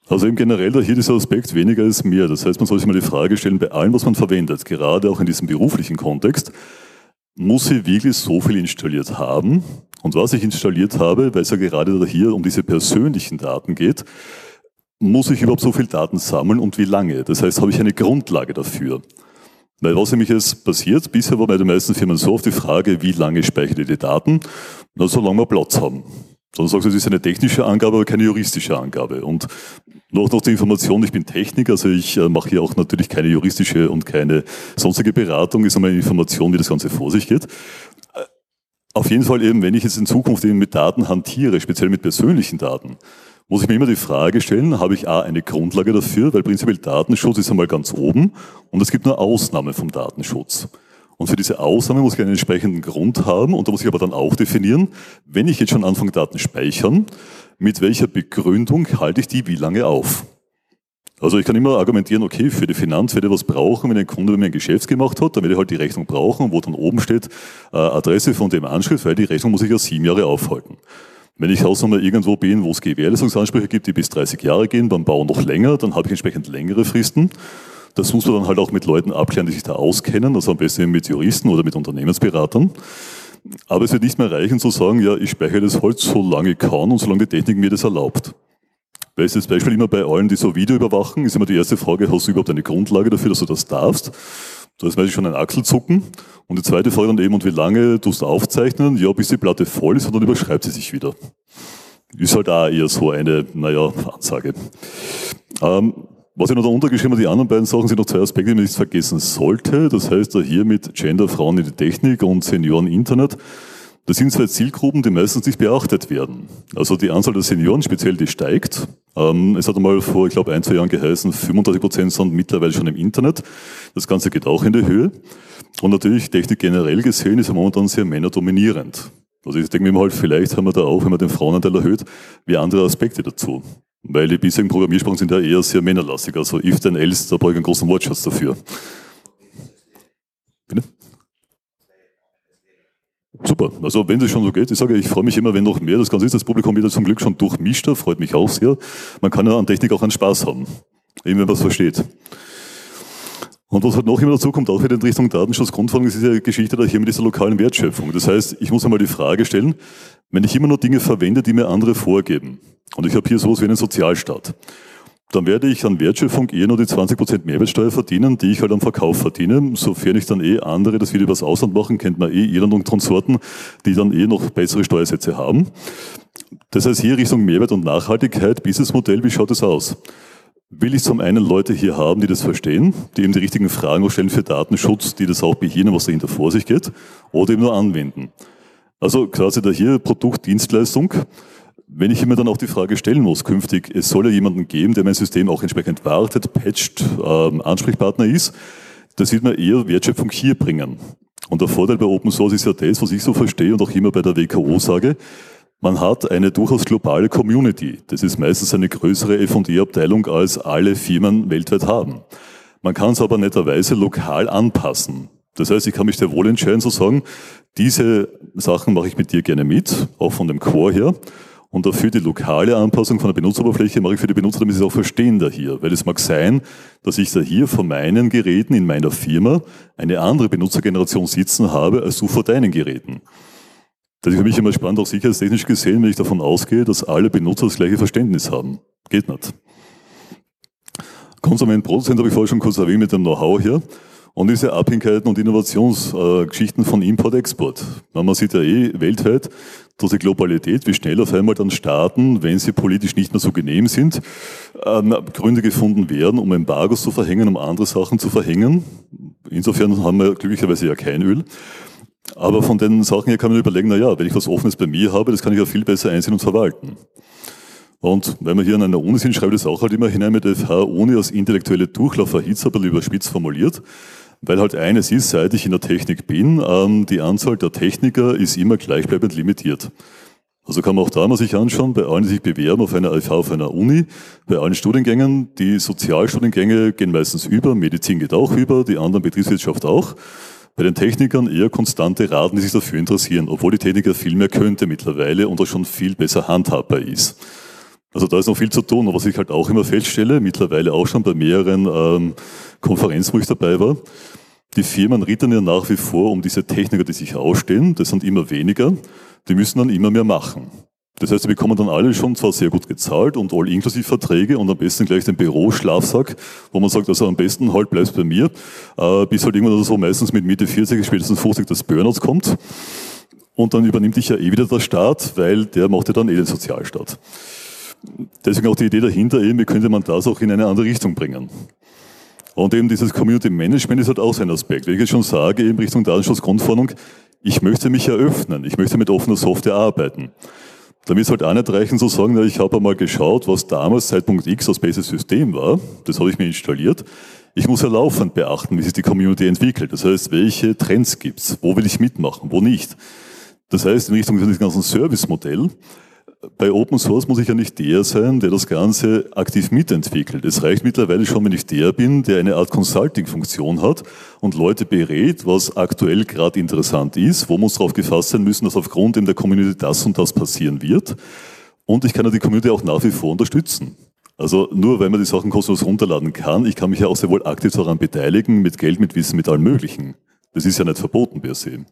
Also eben generell hier dieser Aspekt, weniger ist mehr. Das heißt, man soll sich mal die Frage stellen, bei allem, was man verwendet, gerade auch in diesem beruflichen Kontext, muss ich wirklich so viel installiert haben? Und was ich installiert habe, weil es ja gerade hier um diese persönlichen Daten geht, muss ich überhaupt so viel Daten sammeln und wie lange? Das heißt, habe ich eine Grundlage dafür? Weil was nämlich jetzt passiert, bisher war bei den meisten Firmen so auf die Frage, wie lange speichere ich die Daten? Na, solange wir Platz haben. Sondern sagst du, es ist eine technische Angabe, aber keine juristische Angabe. Und noch, noch die Information, ich bin Techniker, also ich äh, mache hier auch natürlich keine juristische und keine sonstige Beratung, ist einmal eine Information, wie das Ganze vor sich geht. Äh, auf jeden Fall eben, wenn ich jetzt in Zukunft eben mit Daten hantiere, speziell mit persönlichen Daten, muss ich mir immer die Frage stellen, habe ich A, eine Grundlage dafür, weil prinzipiell Datenschutz ist einmal ganz oben und es gibt nur Ausnahmen vom Datenschutz. Und für diese Ausnahme muss ich einen entsprechenden Grund haben und da muss ich aber dann auch definieren, wenn ich jetzt schon anfange, Daten speichern, mit welcher Begründung halte ich die wie lange auf? Also ich kann immer argumentieren, okay, für die Finanz werde ich was brauchen, wenn ein Kunde mir ein Geschäft gemacht hat, dann werde ich halt die Rechnung brauchen, wo dann oben steht, äh, Adresse von dem Anschrift, weil die Rechnung muss ich ja sieben Jahre aufhalten. Wenn ich Hausnummer irgendwo bin, wo es Gewährleistungsansprüche gibt, die bis 30 Jahre gehen, beim Bau noch länger, dann habe ich entsprechend längere Fristen. Das muss man dann halt auch mit Leuten abklären, die sich da auskennen, also am besten mit Juristen oder mit Unternehmensberatern. Aber es wird nicht mehr reichen zu sagen, ja, ich speichere das Holz so lange ich kann und solange die Technik mir das erlaubt. Bestes Beispiel immer bei allen, die so Video überwachen, ist immer die erste Frage, hast du überhaupt eine Grundlage dafür, dass du das darfst? Da ist meistens schon ein Achselzucken. Und die zweite Frage dann eben, und wie lange tust du aufzeichnen? Ja, bis die Platte voll ist und dann überschreibt sie sich wieder. Ist halt auch eher so eine, naja, Ansage. Ähm, was ich noch da untergeschrieben habe, die anderen beiden Sachen sind noch zwei Aspekte, die man nicht vergessen sollte. Das heißt, da hier mit Gender, Frauen in die Technik und Senioren Internet, das sind zwei Zielgruppen, die meistens nicht beachtet werden. Also die Anzahl der Senioren speziell, die steigt. Ähm, es hat einmal vor, ich glaube, ein, zwei Jahren geheißen, 35 Prozent sind mittlerweile schon im Internet. Das Ganze geht auch in die Höhe. Und natürlich, Technik generell gesehen, ist momentan sehr männerdominierend. Also ich denke mir halt, vielleicht haben wir da auch, wenn man den Frauenanteil erhöht, wie andere Aspekte dazu. Weil die bisherigen Programmiersprachen sind ja eher sehr männerlastig. Also if then else, da brauche ich einen großen Wortschatz dafür. Bitte? Super. Also wenn es schon so geht, ich sage, ich freue mich immer, wenn noch mehr das Ganze ist. Das Publikum wird zum Glück schon durchmischter, freut mich auch sehr. Man kann ja an Technik auch einen Spaß haben, eben wenn man es versteht. Und was halt noch immer dazu kommt, auch wieder in Richtung Datenschutzgrundverordnung, ist diese Geschichte da hier mit dieser lokalen Wertschöpfung. Das heißt, ich muss einmal die Frage stellen, wenn ich immer nur Dinge verwende, die mir andere vorgeben, und ich habe hier sowas wie einen Sozialstaat, dann werde ich an Wertschöpfung eher nur die 20% Mehrwertsteuer verdienen, die ich halt am Verkauf verdiene. Sofern ich dann eh andere das wieder übers Ausland machen, kennt man eh Irland und Konsorten, die dann eh noch bessere Steuersätze haben. Das heißt, hier Richtung Mehrwert und Nachhaltigkeit, Businessmodell, wie schaut es aus? Will ich zum einen Leute hier haben, die das verstehen, die eben die richtigen Fragen auch stellen für Datenschutz, die das auch behindern, was dahinter vor sich geht, oder eben nur anwenden. Also quasi da hier Produkt, Dienstleistung, wenn ich immer dann auch die Frage stellen muss, künftig, es soll ja jemanden geben, der mein System auch entsprechend wartet, patcht, ähm, Ansprechpartner ist, das wird man eher Wertschöpfung hier bringen. Und der Vorteil bei Open Source ist ja das, was ich so verstehe und auch immer bei der WKO sage, man hat eine durchaus globale Community. Das ist meistens eine größere F&E-Abteilung, als alle Firmen weltweit haben. Man kann es aber netterweise lokal anpassen. Das heißt, ich kann mich sehr wohl entscheiden zu sagen, diese Sachen mache ich mit dir gerne mit, auch von dem Core her. Und dafür die lokale Anpassung von der Benutzeroberfläche mache ich für die Benutzer, damit sie es auch verstehen da hier. Weil es mag sein, dass ich da hier vor meinen Geräten in meiner Firma eine andere Benutzergeneration sitzen habe, als du vor deinen Geräten. Das ist für mich immer spannend, auch sicherheitstechnisch gesehen, wenn ich davon ausgehe, dass alle Benutzer das gleiche Verständnis haben. Geht nicht. Konsument, Produzent habe ich vorher schon kurz erwähnt mit dem Know-how hier. Und diese Abhängigkeiten und Innovationsgeschichten von Import-Export. Man sieht ja eh weltweit, dass die Globalität, wie schnell auf einmal dann Staaten, wenn sie politisch nicht mehr so genehm sind, ähm, Gründe gefunden werden, um Embargos zu verhängen, um andere Sachen zu verhängen. Insofern haben wir glücklicherweise ja kein Öl. Aber von den Sachen her kann man überlegen, na ja, wenn ich was Offenes bei mir habe, das kann ich ja viel besser einsehen und verwalten. Und wenn wir hier an einer Uni sind, schreibe ich das auch halt immer hinein mit FH, Uni als intellektuelle Durchlauferhitzer, ein bisschen überspitzt formuliert. Weil halt eines ist, seit ich in der Technik bin, ähm, die Anzahl der Techniker ist immer gleichbleibend limitiert. Also kann man auch da mal sich anschauen, bei allen, die sich bewerben auf einer FH, auf einer Uni, bei allen Studiengängen, die Sozialstudiengänge gehen meistens über, Medizin geht auch über, die anderen Betriebswirtschaft auch. Bei den Technikern eher konstante Raten, die sich dafür interessieren, obwohl die Techniker viel mehr könnte mittlerweile und auch schon viel besser handhabbar ist. Also da ist noch viel zu tun. Und was ich halt auch immer feststelle, mittlerweile auch schon bei mehreren ähm, Konferenz, wo ich dabei war. Die Firmen rittern ja nach wie vor um diese Techniker, die sich ausstehen. Das sind immer weniger. Die müssen dann immer mehr machen. Das heißt, sie bekommen dann alle schon zwar sehr gut gezahlt und all inklusive Verträge und am besten gleich den Büroschlafsack, wo man sagt, also am besten halt bleibst bei mir, äh, bis halt irgendwann oder so meistens mit Mitte 40, spätestens 50 das Burnout kommt. und dann übernimmt dich ja eh wieder der Staat, weil der macht ja dann eh den Sozialstaat. Deswegen auch die Idee dahinter, eben, wie könnte man das auch in eine andere Richtung bringen. Und eben dieses Community Management ist halt auch sein Aspekt. Wie ich jetzt schon sage, eben Richtung Datenschutzgrundverordnung, ich möchte mich eröffnen, ich möchte mit offener Software arbeiten. Damit es halt auch nicht reichen zu sagen, ich habe einmal geschaut, was damals Zeitpunkt X das beste System war, das habe ich mir installiert. Ich muss ja laufend beachten, wie sich die Community entwickelt. Das heißt, welche Trends gibt's, wo will ich mitmachen, wo nicht. Das heißt, in Richtung dieses ganzen Service-Modell, bei Open Source muss ich ja nicht der sein, der das Ganze aktiv mitentwickelt. Es reicht mittlerweile schon, wenn ich der bin, der eine Art Consulting-Funktion hat und Leute berät, was aktuell gerade interessant ist, wo muss darauf gefasst sein müssen, dass aufgrund in der Community das und das passieren wird. Und ich kann ja die Community auch nach wie vor unterstützen. Also nur weil man die Sachen kostenlos runterladen kann, ich kann mich ja auch sehr wohl aktiv daran beteiligen, mit Geld, mit Wissen, mit allem Möglichen. Das ist ja nicht verboten per se.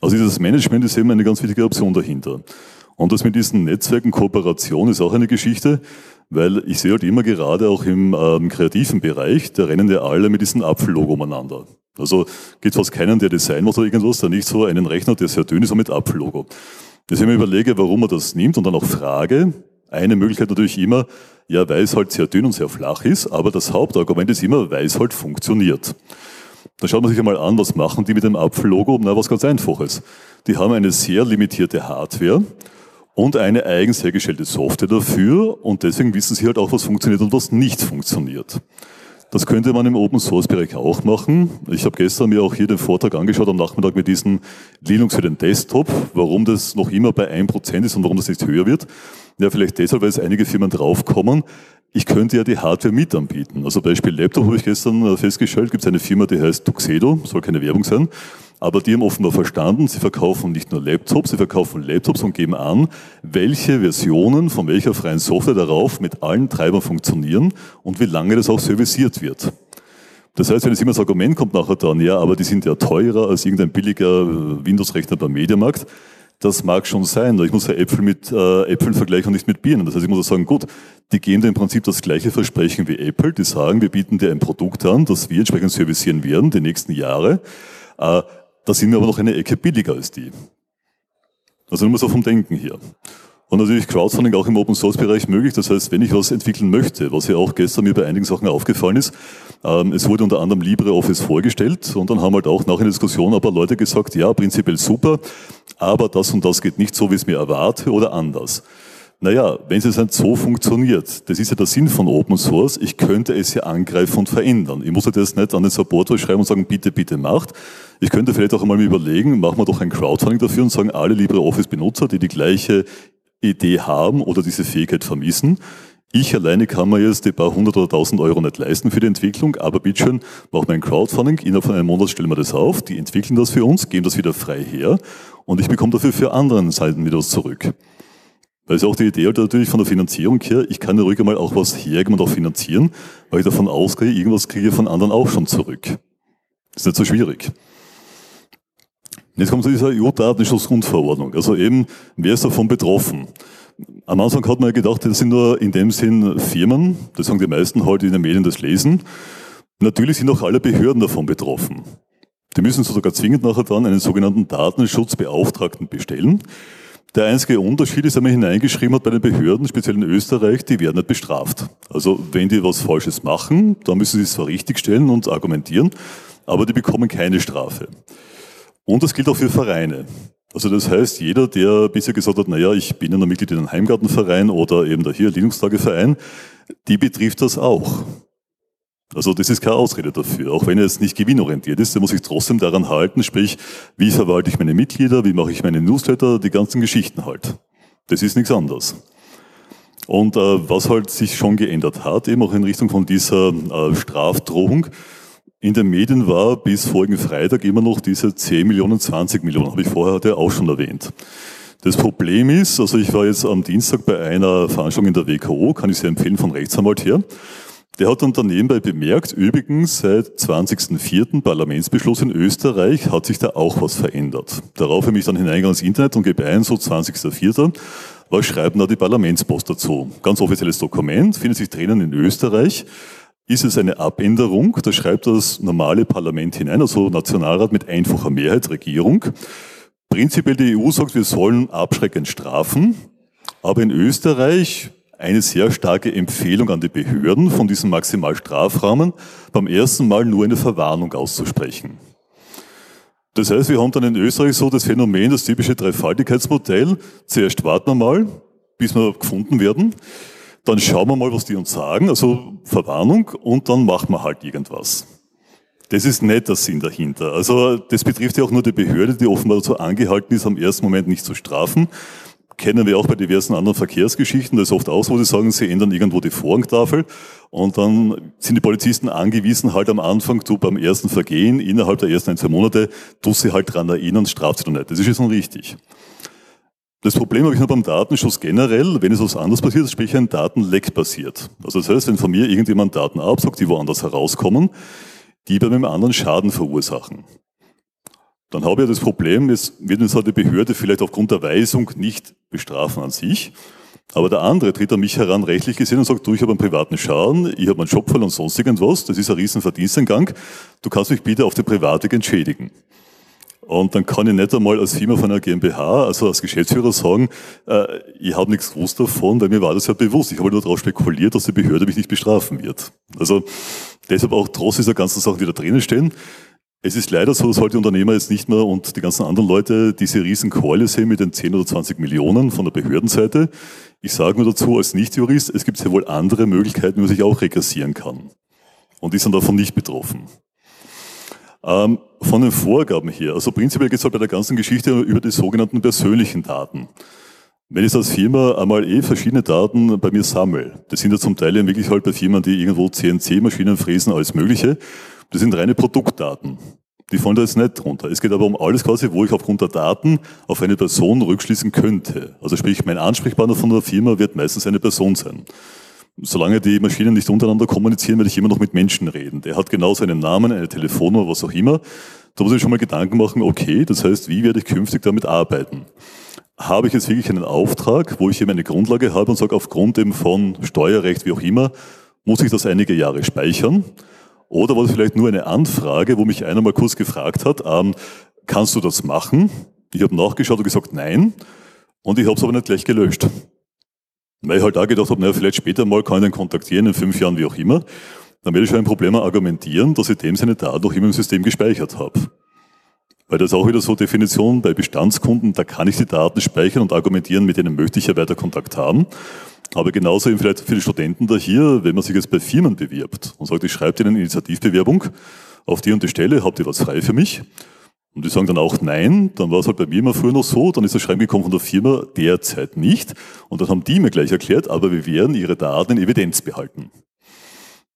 Also dieses Management ist eben eine ganz wichtige Option dahinter. Und das mit diesen Netzwerken Kooperation ist auch eine Geschichte, weil ich sehe halt immer gerade auch im ähm, kreativen Bereich, da rennen ja alle mit diesem Apfellogo umeinander. Also gibt fast keinen, der Design macht oder irgendwas, der nicht so einen Rechner, der sehr dünn ist, und mit Apfellogo. Deswegen überlege, warum man das nimmt und dann auch frage, eine Möglichkeit natürlich immer, ja, weil es halt sehr dünn und sehr flach ist, aber das Hauptargument ist immer, weil es halt funktioniert. Da schaut man sich einmal an, was machen die mit dem Apfellogo? Na, was ganz Einfaches. Die haben eine sehr limitierte Hardware und eine eigens hergestellte Software dafür und deswegen wissen sie halt auch, was funktioniert und was nicht funktioniert. Das könnte man im Open Source Bereich auch machen. Ich habe gestern mir auch hier den Vortrag angeschaut am Nachmittag mit diesem Linux für den Desktop, warum das noch immer bei 1% ist und warum das nicht höher wird. Ja, vielleicht deshalb, weil es einige Firmen draufkommen, ich könnte ja die Hardware mit anbieten. Also Beispiel Laptop habe ich gestern äh, festgestellt, gibt es eine Firma, die heißt Tuxedo, soll keine Werbung sein, aber die haben offenbar verstanden, sie verkaufen nicht nur Laptops, sie verkaufen Laptops und geben an, welche Versionen von welcher freien Software darauf mit allen Treibern funktionieren und wie lange das auch serviciert wird. Das heißt, wenn jetzt immer das Argument kommt nachher dann, ja, aber die sind ja teurer als irgendein billiger äh, Windows-Rechner beim Mediamarkt, das mag schon sein. Ich muss ja Äpfel mit äh, Äpfeln vergleichen und nicht mit Birnen. Das heißt, ich muss auch sagen, gut, die geben dir im Prinzip das gleiche Versprechen wie Apple. Die sagen, wir bieten dir ein Produkt an, das wir entsprechend servicieren werden, die nächsten Jahre. Äh, da sind wir aber noch eine Ecke billiger als die. Also nur so vom Denken hier. Und natürlich Crowdfunding auch im Open Source Bereich möglich. Das heißt, wenn ich was entwickeln möchte, was ja auch gestern mir bei einigen Sachen aufgefallen ist, ähm, es wurde unter anderem LibreOffice vorgestellt und dann haben halt auch nach einer Diskussion aber Leute gesagt, ja, prinzipiell super, aber das und das geht nicht so, wie es mir erwarte oder anders. Naja, wenn es jetzt nicht so funktioniert, das ist ja der Sinn von Open Source, ich könnte es ja angreifen und verändern. Ich muss ja das nicht an den Support schreiben und sagen, bitte, bitte macht. Ich könnte vielleicht auch einmal überlegen, machen wir doch ein Crowdfunding dafür und sagen, alle LibreOffice-Benutzer, die die gleiche Idee haben oder diese Fähigkeit vermissen. Ich alleine kann mir jetzt die paar hundert oder tausend Euro nicht leisten für die Entwicklung, aber bitteschön, machen wir ein Crowdfunding, innerhalb von einem Monat stellen wir das auf, die entwickeln das für uns, geben das wieder frei her und ich bekomme dafür für anderen Seiten wieder was zurück. Weil es auch die Idee natürlich von der Finanzierung her, ich kann ja ruhig einmal auch was hergeben und auch finanzieren, weil ich davon ausgehe, irgendwas kriege ich von anderen auch schon zurück. Ist nicht so schwierig. Jetzt kommt zu dieser EU-Datenschutzgrundverordnung. Also eben, wer ist davon betroffen? Am Anfang hat man ja gedacht, das sind nur in dem Sinn Firmen, das sagen die meisten heute in den Medien das lesen. Natürlich sind auch alle Behörden davon betroffen. Die müssen sogar zwingend nachher dann einen sogenannten Datenschutzbeauftragten bestellen. Der einzige Unterschied ist, wenn man hineingeschrieben hat bei den Behörden, speziell in Österreich, die werden nicht bestraft. Also wenn die was Falsches machen, dann müssen sie es zwar richtig stellen und argumentieren, aber die bekommen keine Strafe. Und das gilt auch für Vereine. Also das heißt, jeder, der bisher gesagt hat, naja, ich bin ja noch Mitglied in einem Heimgartenverein oder eben der hier Linux-Tageverein, die betrifft das auch. Also das ist keine Ausrede dafür. Auch wenn jetzt nicht gewinnorientiert ist, der muss sich trotzdem daran halten, sprich, wie verwalte ich meine Mitglieder, wie mache ich meine Newsletter, die ganzen Geschichten halt. Das ist nichts anderes. Und äh, was halt sich schon geändert hat, eben auch in Richtung von dieser äh, Strafdrohung, in den Medien war bis vorigen Freitag immer noch diese 10 Millionen, 20 Millionen, habe ich vorher hatte auch schon erwähnt. Das Problem ist, also ich war jetzt am Dienstag bei einer Veranstaltung in der WKO, kann ich sehr empfehlen von Rechtsanwalt her. Der hat dann nebenbei bemerkt, übrigens seit 20.04. Parlamentsbeschluss in Österreich hat sich da auch was verändert. Darauf habe ich dann hineingegangen ins Internet und gebe ein, so 20.04. Was schreibt da die Parlamentspost dazu? Ganz offizielles Dokument, findet sich drinnen in Österreich. Ist es eine Abänderung? Da schreibt das normale Parlament hinein, also Nationalrat mit einfacher Mehrheit, Regierung. prinzipiell die EU sagt, wir sollen abschreckend strafen, aber in Österreich eine sehr starke Empfehlung an die Behörden, von diesem Maximalstrafrahmen beim ersten Mal nur eine Verwarnung auszusprechen. Das heißt, wir haben dann in Österreich so das Phänomen, das typische Dreifaltigkeitsmodell. Zuerst warten wir mal, bis wir gefunden werden. Dann schauen wir mal, was die uns sagen, also Verwarnung, und dann machen wir halt irgendwas. Das ist nicht der Sinn dahinter. Also das betrifft ja auch nur die Behörde, die offenbar dazu angehalten ist, am ersten Moment nicht zu strafen. Kennen wir auch bei diversen anderen Verkehrsgeschichten. Das ist oft auch so, wo sie sagen, sie ändern irgendwo die Vorrangtafel und dann sind die Polizisten angewiesen, halt am Anfang, du beim ersten Vergehen, innerhalb der ersten ein, zwei Monate, du sie halt dran erinnern, straft sie doch nicht. Das ist schon richtig. Das Problem habe ich nur beim Datenschutz generell, wenn es was anderes passiert, sprich ein Datenleck passiert. Also das heißt, wenn von mir irgendjemand Daten absagt, die woanders herauskommen, die bei einem anderen Schaden verursachen. Dann habe ich das Problem, es wird uns halt die Behörde vielleicht aufgrund der Weisung nicht bestrafen an sich, aber der andere tritt an mich heran, rechtlich gesehen, und sagt, du, ich habe einen privaten Schaden, ich habe einen Job verloren und sonst irgendwas, das ist ein riesen Verdiensteingang, du kannst mich bitte auf den Privatweg entschädigen. Und dann kann ich nicht einmal als Firma von einer GmbH, also als Geschäftsführer sagen, äh, ich habe nichts gewusst davon, weil mir war das ja bewusst. Ich habe nur darauf spekuliert, dass die Behörde mich nicht bestrafen wird. Also deshalb auch trotz dieser ganzen Sachen, die da drinnen stehen. Es ist leider so, dass heute Unternehmer jetzt nicht mehr und die ganzen anderen Leute diese riesen Keule sehen mit den 10 oder 20 Millionen von der Behördenseite. Ich sage nur dazu als Nichtjurist, es gibt sehr wohl andere Möglichkeiten, wie man sich auch regressieren kann. Und die sind davon nicht betroffen. Ähm, von den Vorgaben her, also prinzipiell geht es halt bei der ganzen Geschichte über die sogenannten persönlichen Daten. Wenn ich als Firma einmal eh verschiedene Daten bei mir sammle, das sind ja zum Teil wirklich halt bei Firmen, die irgendwo CNC-Maschinen fräsen, alles Mögliche, das sind reine Produktdaten. Die fallen da jetzt nicht drunter. Es geht aber um alles quasi, wo ich aufgrund der Daten auf eine Person rückschließen könnte. Also sprich, mein Ansprechpartner von der Firma wird meistens eine Person sein solange die Maschinen nicht untereinander kommunizieren, werde ich immer noch mit Menschen reden. Der hat genau seinen Namen, eine Telefonnummer, was auch immer. Da muss ich schon mal Gedanken machen, okay, das heißt, wie werde ich künftig damit arbeiten? Habe ich jetzt wirklich einen Auftrag, wo ich eben eine Grundlage habe und sage, aufgrund eben von Steuerrecht, wie auch immer, muss ich das einige Jahre speichern? Oder war es vielleicht nur eine Anfrage, wo mich einer mal kurz gefragt hat, ähm, kannst du das machen? Ich habe nachgeschaut und gesagt, nein. Und ich habe es aber nicht gleich gelöscht. Weil ich halt auch gedacht habe, naja, vielleicht später mal kann ich den kontaktieren, in fünf Jahren, wie auch immer. Dann werde ich schon ein Problem argumentieren, dass ich dem seine Daten noch immer im System gespeichert habe. Weil das ist auch wieder so Definition bei Bestandskunden, da kann ich die Daten speichern und argumentieren, mit denen möchte ich ja weiter Kontakt haben. Aber genauso eben vielleicht für die Studenten da hier, wenn man sich jetzt bei Firmen bewirbt und sagt, ich schreibe dir eine Initiativbewerbung auf die und die Stelle, habt ihr was frei für mich? Und die sagen dann auch nein, dann war es halt bei mir immer früher noch so, dann ist das Schreiben gekommen von der Firma, derzeit nicht. Und dann haben die mir gleich erklärt, aber wir werden ihre Daten in Evidenz behalten.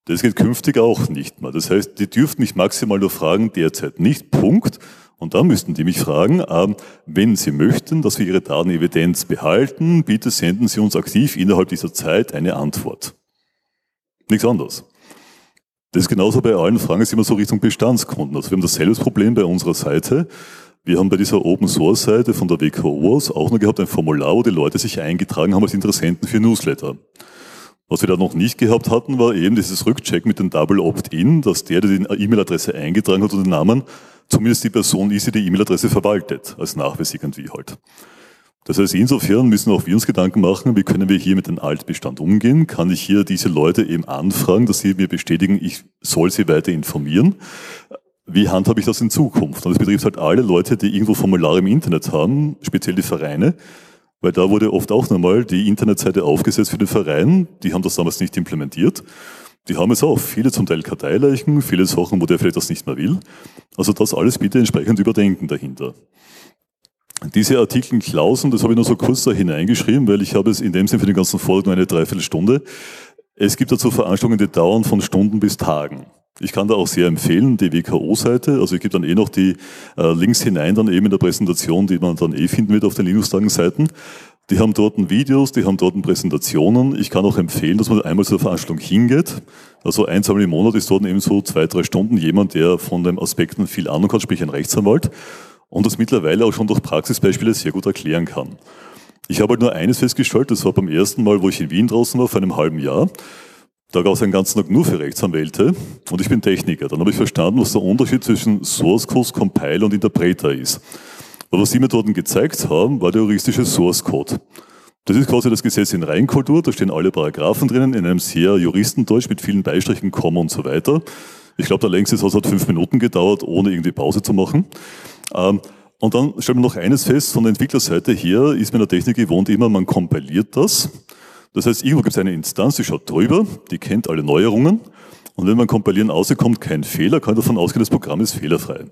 Das geht künftig auch nicht mehr. Das heißt, die dürften mich maximal nur fragen, derzeit nicht, Punkt. Und dann müssten die mich fragen, ähm, wenn Sie möchten, dass wir Ihre Daten Evidenz behalten, bitte senden Sie uns aktiv innerhalb dieser Zeit eine Antwort. Nichts anderes. Das ist genauso bei allen Fragen, ist immer so Richtung Bestandskunden. Also wir haben dasselbe Problem bei unserer Seite. Wir haben bei dieser Open Source Seite von der WKO aus auch noch gehabt ein Formular, wo die Leute sich eingetragen haben als Interessenten für Newsletter. Was wir da noch nicht gehabt hatten, war eben dieses Rückcheck mit dem Double Opt-in, dass der, der die E-Mail-Adresse eingetragen hat oder den Namen, zumindest die Person ist, die die E-Mail-Adresse verwaltet, als Nachweis irgendwie halt. Das heißt, insofern müssen auch wir uns Gedanken machen, wie können wir hier mit dem Altbestand umgehen? Kann ich hier diese Leute eben anfragen, dass sie mir bestätigen, ich soll sie weiter informieren? Wie handhabe ich das in Zukunft? Und das betrifft halt alle Leute, die irgendwo Formulare im Internet haben, speziell die Vereine, weil da wurde oft auch nochmal die Internetseite aufgesetzt für den Verein. Die haben das damals nicht implementiert. Die haben es auch viele zum Teil Karteileichen, viele Sachen, wo der vielleicht das nicht mehr will. Also das alles bitte entsprechend überdenken dahinter. Diese Artikel Klausen, das habe ich nur so kurz da hineingeschrieben, weil ich habe es in dem Sinne für den ganzen Vortrag nur eine Dreiviertelstunde. Es gibt dazu Veranstaltungen, die dauern von Stunden bis Tagen. Ich kann da auch sehr empfehlen, die WKO-Seite. Also ich gebe dann eh noch die äh, Links hinein, dann eben in der Präsentation, die man dann eh finden wird auf den Linux-Tagen-Seiten. Die haben dort Videos, die haben dort Präsentationen. Ich kann auch empfehlen, dass man einmal zur Veranstaltung hingeht. Also ein, zweimal im Monat ist dort eben so zwei, drei Stunden jemand, der von den Aspekten viel Ahnung hat, sprich ein Rechtsanwalt und das mittlerweile auch schon durch Praxisbeispiele sehr gut erklären kann. Ich habe halt nur eines festgestellt, das war beim ersten Mal, wo ich in Wien draußen war, vor einem halben Jahr. Da gab es einen ganzen Tag nur für Rechtsanwälte und ich bin Techniker. Dann habe ich verstanden, was der Unterschied zwischen Source Code, Compiler und Interpreter ist. Aber was Sie mir dort gezeigt haben, war der juristische Source Code. Das ist quasi das Gesetz in Reinkultur, da stehen alle Paragraphen drinnen, in einem sehr Juristendeutsch mit vielen Beistrichen, Komma und so weiter. Ich glaube, der längste Satz hat fünf Minuten gedauert, ohne irgendwie Pause zu machen. Ähm, und dann stellt man noch eines fest, von der Entwicklerseite her ist in der Technik gewohnt immer, man kompiliert das. Das heißt, irgendwo gibt es eine Instanz, die schaut drüber, die kennt alle Neuerungen. Und wenn man kompilieren auskommt, kein Fehler, kann davon ausgehen, das Programm ist fehlerfrei.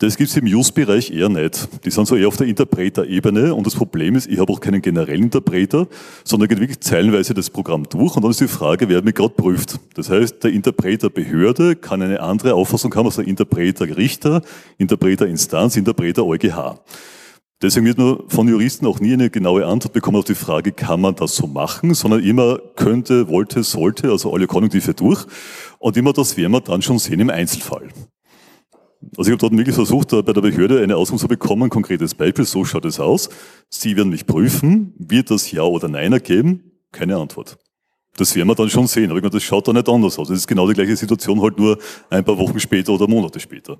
Das gibt es im Use-Bereich eher nicht. Die sind so eher auf der Interpreter-Ebene und das Problem ist, ich habe auch keinen generellen Interpreter, sondern geht wirklich zeilenweise das Programm durch und dann ist die Frage, wer mich gerade prüft. Das heißt, der Interpreter-Behörde kann eine andere Auffassung haben als der Interpreter-Richter, Interpreter-Instanz, Interpreter-EuGH. Deswegen wird man von Juristen auch nie eine genaue Antwort bekommen auf die Frage, kann man das so machen, sondern immer könnte, wollte, sollte, also alle Konjunktive durch. Und immer das werden wir dann schon sehen im Einzelfall. Also ich habe dort wirklich versucht, bei der Behörde eine Auskunft zu bekommen, ein konkretes Beispiel, so schaut es aus. Sie werden mich prüfen, wird das Ja oder Nein ergeben? Keine Antwort. Das werden wir dann schon sehen, aber ich meine, das schaut da nicht anders aus. Es ist genau die gleiche Situation, halt nur ein paar Wochen später oder Monate später.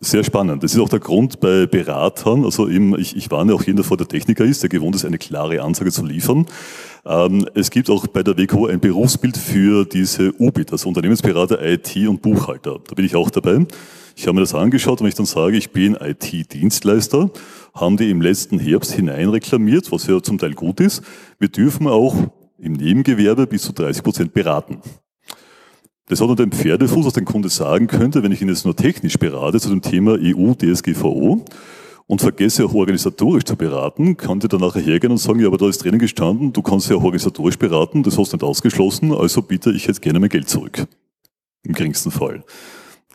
Sehr spannend. Das ist auch der Grund bei Beratern, also eben, ich, ich warne auch jeden, der vor der Techniker ist, der gewohnt ist, eine klare Ansage zu liefern. Ähm, es gibt auch bei der WKO ein Berufsbild für diese UBIT, also Unternehmensberater, IT und Buchhalter. Da bin ich auch dabei. Ich habe mir das angeschaut wenn ich dann sage, ich bin IT-Dienstleister, haben die im letzten Herbst hinein reklamiert, was ja zum Teil gut ist. Wir dürfen auch im Nebengewerbe bis zu 30 Prozent beraten. Das hat unter dem Pferdefuß, was der Kunde sagen könnte, wenn ich ihn jetzt nur technisch berate zu dem Thema EU, DSGVO und vergesse auch organisatorisch zu beraten, kann der dann nachher hergehen und sagen, ja, aber da ist drinnen gestanden, du kannst ja auch organisatorisch beraten, das hast du nicht ausgeschlossen, also bitte ich jetzt gerne mein Geld zurück. Im geringsten Fall.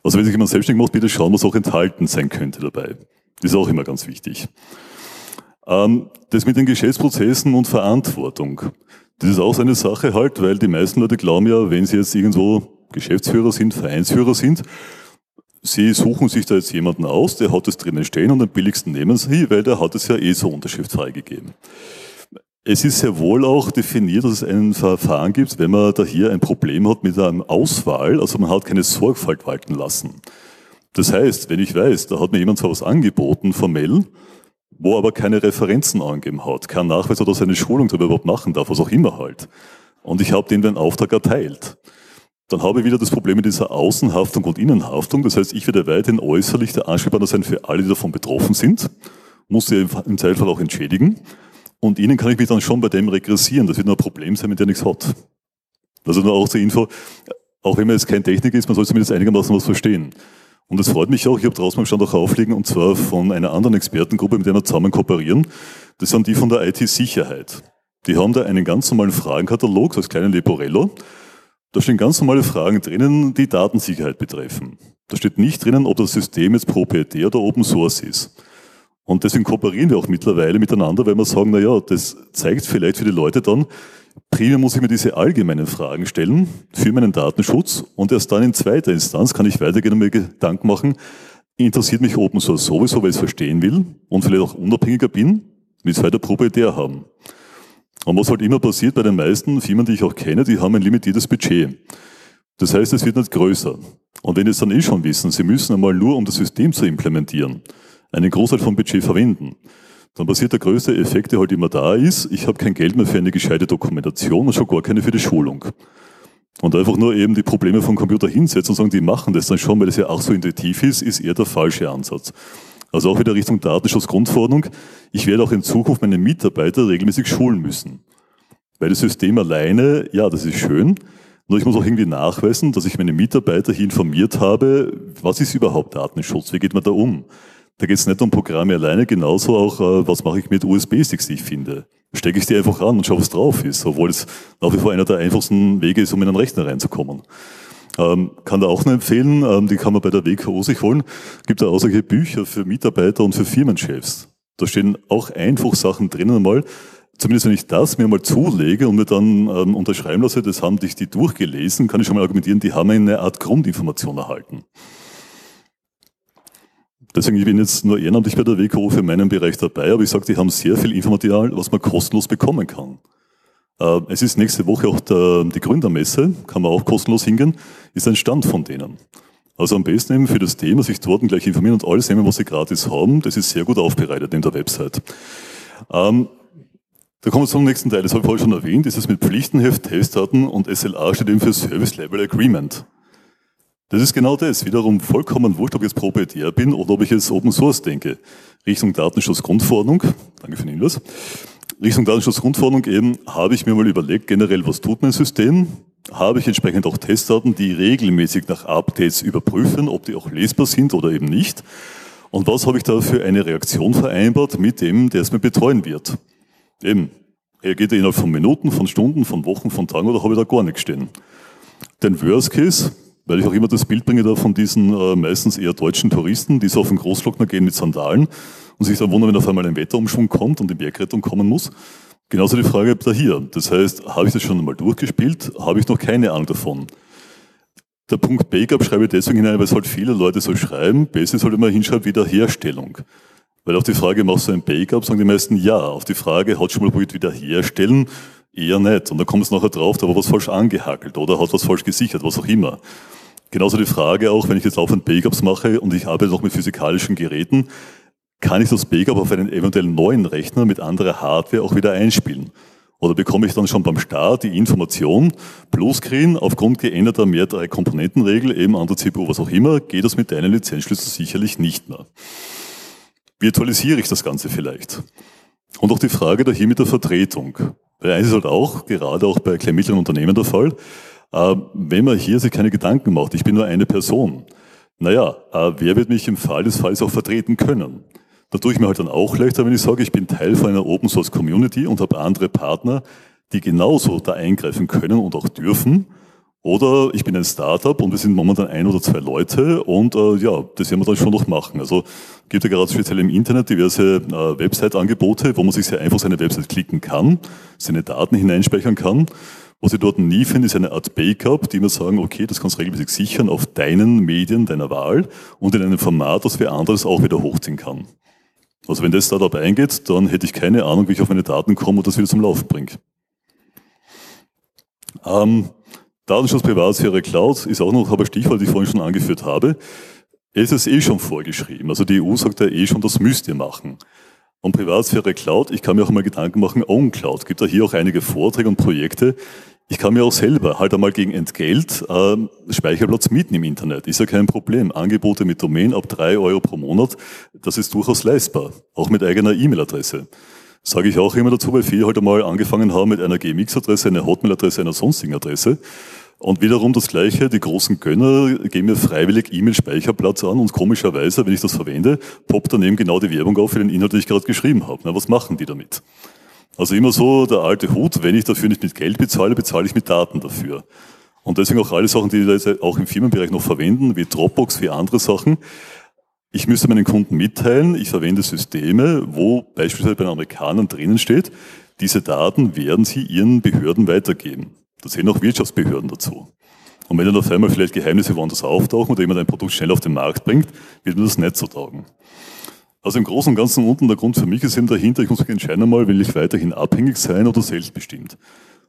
Also wenn sich jemand selbstständig macht, bitte schauen, was auch enthalten sein könnte dabei. Das ist auch immer ganz wichtig. Ähm, das mit den Geschäftsprozessen und Verantwortung. Das ist auch so eine Sache halt, weil die meisten Leute glauben ja, wenn sie jetzt irgendwo Geschäftsführer sind, Vereinsführer sind, sie suchen sich da jetzt jemanden aus, der hat es drinnen stehen und den billigsten nehmen sie, weil der hat es ja eh so Unterschrift freigegeben. Es ist sehr wohl auch definiert, dass es ein Verfahren gibt, wenn man da hier ein Problem hat mit einer Auswahl, also man hat keine Sorgfalt walten lassen. Das heißt, wenn ich weiß, da hat mir jemand zwar was angeboten, formell, wo aber keine Referenzen angegeben hat, kein Nachweis oder seine Schulung darüber überhaupt machen darf, was auch immer halt. Und ich habe dem den Auftrag erteilt. Dann habe ich wieder das Problem mit dieser Außenhaftung und Innenhaftung. Das heißt, ich werde weiterhin äußerlich der Ansprechpartner sein für alle, die davon betroffen sind, muss sie im Zeitfall auch entschädigen. Und Ihnen kann ich mich dann schon bei dem regressieren. Das wird nur ein Problem sein, mit dem nichts hat. Also nur auch zur Info, auch wenn man jetzt kein Techniker ist, man soll zumindest einigermaßen was verstehen. Und es freut mich auch, ich habe draußen am Stand auch aufliegen, und zwar von einer anderen Expertengruppe, mit der wir zusammen kooperieren. Das sind die von der IT-Sicherheit. Die haben da einen ganz normalen Fragenkatalog, so als kleinen Leporello. Da stehen ganz normale Fragen drinnen, die Datensicherheit betreffen. Da steht nicht drinnen, ob das System jetzt proprietär oder Open Source ist. Und deswegen kooperieren wir auch mittlerweile miteinander, weil wir sagen, na ja, das zeigt vielleicht für die Leute dann, primär muss ich mir diese allgemeinen Fragen stellen für meinen Datenschutz und erst dann in zweiter Instanz kann ich weitergehen und mir Gedanken machen, interessiert mich Open Source sowieso, weil ich es verstehen will und vielleicht auch unabhängiger bin, will es weiter proprietär haben. Und was halt immer passiert bei den meisten Firmen, die ich auch kenne, die haben ein limitiertes Budget. Das heißt, es wird nicht größer. Und wenn Sie es dann eh schon wissen, Sie müssen einmal nur, um das System zu implementieren, einen Großteil vom Budget verwenden, dann passiert der größte Effekt, der halt immer da ist, ich habe kein Geld mehr für eine gescheite Dokumentation und schon gar keine für die Schulung. Und einfach nur eben die Probleme vom Computer hinsetzen und sagen, die machen das dann schon, weil das ja auch so intuitiv ist, ist eher der falsche Ansatz. Also auch wieder Richtung Datenschutzgrundverordnung. Ich werde auch in Zukunft meine Mitarbeiter regelmäßig schulen müssen. Weil das System alleine, ja, das ist schön, nur ich muss auch irgendwie nachweisen, dass ich meine Mitarbeiter hier informiert habe, was ist überhaupt Datenschutz, wie geht man da um? Da geht es nicht um Programme alleine, genauso auch, äh, was mache ich mit USB-Sticks, die ich finde. Stecke ich die einfach an und schaue, was drauf ist, obwohl es nach wie vor einer der einfachsten Wege ist, um in einen Rechner reinzukommen. Ähm, kann da auch nur empfehlen, ähm, die kann man bei der WKO sich holen. Gibt da solche Bücher für Mitarbeiter und für Firmenchefs. Da stehen auch einfach Sachen drinnen einmal. Zumindest wenn ich das mir mal zulege und mir dann ähm, unterschreiben lasse, das haben dich die durchgelesen, kann ich schon mal argumentieren, die haben eine Art Grundinformation erhalten. Deswegen, ich bin jetzt nur ehrenamtlich bei der WKO für meinen Bereich dabei, aber ich sage, die haben sehr viel Informatial, was man kostenlos bekommen kann. Äh, es ist nächste Woche auch der, die Gründermesse, kann man auch kostenlos hingehen, ist ein Stand von denen. Also am besten eben für das Thema sich dort gleich informieren und alles nehmen, was Sie gratis haben. Das ist sehr gut aufbereitet in der Website. Ähm, da kommen wir zum nächsten Teil. Das habe ich vorhin schon erwähnt. Ist mit Pflichtenheft, Testdaten und SLA steht eben für Service Level Agreement. Das ist genau das. Wiederum vollkommen wurscht, ob ich jetzt proprietär bin oder ob ich jetzt Open Source denke. Richtung Datenschutzgrundverordnung. Danke für den Hinweis. Richtung Datenschutzgrundverordnung eben habe ich mir mal überlegt, generell, was tut mein System? Habe ich entsprechend auch Testdaten, die regelmäßig nach Updates überprüfen, ob die auch lesbar sind oder eben nicht? Und was habe ich da für eine Reaktion vereinbart mit dem, der es mir betreuen wird? Eben, er innerhalb von Minuten, von Stunden, von Wochen, von Tagen oder habe ich da gar nichts stehen? Den Worst Case, weil ich auch immer das Bild bringe da von diesen äh, meistens eher deutschen Touristen, die so auf den Großglockner gehen mit Sandalen und sich dann wundern, wenn auf einmal ein Wetterumschwung kommt und die Bergrettung kommen muss. Genauso die Frage da hier. Das heißt, habe ich das schon einmal durchgespielt? Habe ich noch keine Ahnung davon? Der Punkt Backup schreibe ich deswegen hinein, weil es halt viele Leute so schreiben. Besser halt immer hinschreiben, Wiederherstellung. Weil auf die Frage, machst du ein Backup, sagen die meisten ja. Auf die Frage, hat schon mal probiert wiederherstellen? Eher nicht. Und dann kommt es nachher drauf, da war was falsch angehackelt oder hat was falsch gesichert, was auch immer. Genauso die Frage auch, wenn ich jetzt laufend Backups mache und ich arbeite noch mit physikalischen Geräten, kann ich das Backup auf einen eventuell neuen Rechner mit anderer Hardware auch wieder einspielen? Oder bekomme ich dann schon beim Start die Information, Bluescreen, aufgrund geänderter mehr drei Komponentenregel, eben an der CPU, was auch immer, geht das mit deinem Lizenzschlüssel sicherlich nicht mehr. Virtualisiere ich das Ganze vielleicht? Und auch die Frage da hier mit der Vertretung. Weil eins ist halt auch, gerade auch bei kleinen mittleren Unternehmen der Fall, äh, wenn man hier sich keine Gedanken macht, ich bin nur eine Person, naja, äh, wer wird mich im Fall des Falls auch vertreten können? Da tue ich mir halt dann auch leichter, wenn ich sage, ich bin Teil von einer Open Source Community und habe andere Partner, die genauso da eingreifen können und auch dürfen. Oder ich bin ein Startup und wir sind momentan ein oder zwei Leute und äh, ja, das werden wir dann schon noch machen. Also gibt ja gerade speziell im Internet diverse äh, Website-Angebote, wo man sich sehr einfach seine Website klicken kann, seine Daten hineinspeichern kann. Was ich dort nie finde, ist eine Art Backup, die mir sagen, okay, das kannst du regelmäßig sichern auf deinen Medien deiner Wahl und in einem Format, das wer anderes auch wieder hochziehen kann. Also wenn das Startup eingeht, dann hätte ich keine Ahnung, wie ich auf meine Daten komme und das wieder zum Laufen bringe. Ähm, Datenschutz, Privatsphäre, Cloud ist auch noch ein Stichwort, das ich vorhin schon angeführt habe. Es ist eh schon vorgeschrieben. Also die EU sagt ja eh schon, das müsst ihr machen. Und Privatsphäre Cloud, ich kann mir auch mal Gedanken machen, Own Cloud. Gibt da hier auch einige Vorträge und Projekte. Ich kann mir auch selber halt einmal gegen Entgelt äh, Speicherplatz mieten im Internet. Ist ja kein Problem. Angebote mit Domain ab drei Euro pro Monat, das ist durchaus leistbar. Auch mit eigener E-Mail-Adresse. Sage ich auch immer dazu, weil viele halt einmal angefangen haben mit einer GMX-Adresse, einer Hotmail-Adresse, einer sonstigen Adresse. Und wiederum das Gleiche, die großen Gönner geben mir freiwillig E-Mail-Speicherplatz an und komischerweise, wenn ich das verwende, poppt daneben genau die Werbung auf für den Inhalt, den ich gerade geschrieben habe. Na, was machen die damit? Also immer so der alte Hut, wenn ich dafür nicht mit Geld bezahle, bezahle ich mit Daten dafür. Und deswegen auch alle Sachen, die wir auch im Firmenbereich noch verwenden, wie Dropbox, wie andere Sachen. Ich müsste meinen Kunden mitteilen, ich verwende Systeme, wo beispielsweise bei den Amerikanern drinnen steht, diese Daten werden sie ihren Behörden weitergeben. Da zählen auch Wirtschaftsbehörden dazu. Und wenn dann auf einmal vielleicht Geheimnisse woanders auftauchen oder jemand ein Produkt schnell auf den Markt bringt, wird mir das nicht so taugen. Also im Großen und Ganzen unten der Grund für mich ist eben dahinter, ich muss mich entscheiden einmal, will ich weiterhin abhängig sein oder selbstbestimmt.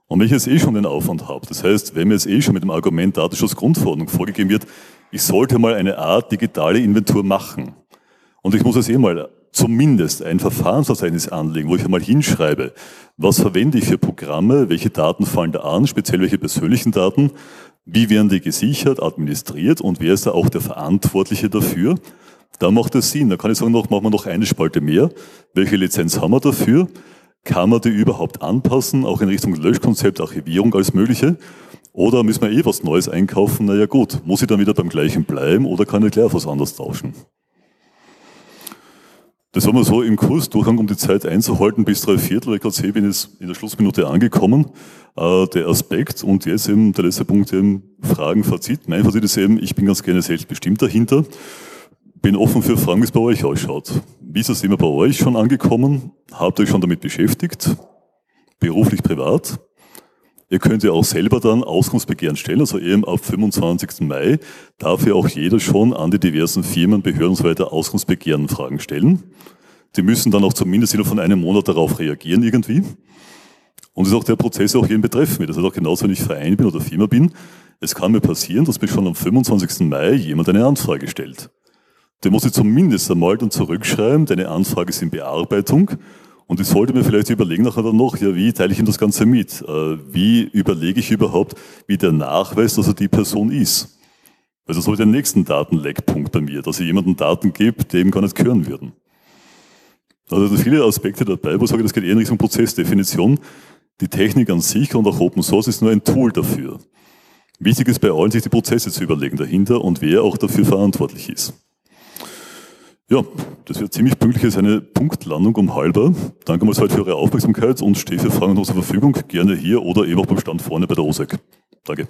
Und wenn ich jetzt eh schon den Aufwand habe, das heißt, wenn mir jetzt eh schon mit dem Argument Datenschutzgrundverordnung vorgegeben wird, ich sollte mal eine Art digitale Inventur machen. Und ich muss jetzt eh mal zumindest ein Verfahrensverzeichnis anlegen, wo ich einmal hinschreibe, was verwende ich für Programme, welche Daten fallen da an, speziell welche persönlichen Daten, wie werden die gesichert, administriert und wer ist da auch der Verantwortliche dafür da macht es Sinn. Da kann ich sagen, noch, machen wir noch eine Spalte mehr. Welche Lizenz haben wir dafür? Kann man die überhaupt anpassen, auch in Richtung Löschkonzept, Archivierung, alles Mögliche? Oder müssen wir eh was Neues einkaufen? Naja gut, muss ich dann wieder beim gleichen bleiben oder kann ich gleich was anderes tauschen? Das haben wir so im Kursdurchgang, um die Zeit einzuhalten, bis drei Viertel, weil bin jetzt in der Schlussminute angekommen. Äh, der Aspekt und jetzt eben der letzte Punkt eben Fragen, Fazit. Mein Fazit ist eben, ich bin ganz gerne selbstbestimmt dahinter bin offen für Fragen, wie es bei euch ausschaut. Wie ist das Thema bei euch schon angekommen? Habt ihr euch schon damit beschäftigt? Beruflich, privat? Ihr könnt ja auch selber dann Auskunftsbegehren stellen, also eben ab 25. Mai darf ja auch jeder schon an die diversen Firmen, Behörden und so weiter Auskunftsbegehren Fragen stellen. Die müssen dann auch zumindest innerhalb von einem Monat darauf reagieren irgendwie. Und ist auch der Prozess auch jeden betreffen wird. Das heißt auch genauso, wenn ich Verein bin oder Firma bin, Es kann mir passieren, dass mir schon am 25. Mai jemand eine Anfrage stellt. Der muss ich zumindest einmal dann zurückschreiben, deine Anfrage ist in Bearbeitung und ich sollte mir vielleicht überlegen nachher dann noch, ja, wie teile ich ihm das Ganze mit? Äh, wie überlege ich überhaupt, wie der Nachweis, dass er die Person ist? Also so der nächsten Datenleckpunkt bei mir, dass ich jemandem Daten gebe, eben gar nicht gehören würden. Also viele Aspekte dabei, wo ich sage, das geht eher in Richtung Prozessdefinition. Die Technik an sich und auch Open Source ist nur ein Tool dafür. Wichtig ist bei allen, sich die Prozesse zu überlegen dahinter und wer auch dafür verantwortlich ist. Ja, das wird ziemlich pünktlich als eine Punktlandung um halber. Danke mal für eure Aufmerksamkeit und stehe für Fragen zur Verfügung, gerne hier oder eben auch beim Stand vorne bei der OSEC. Danke.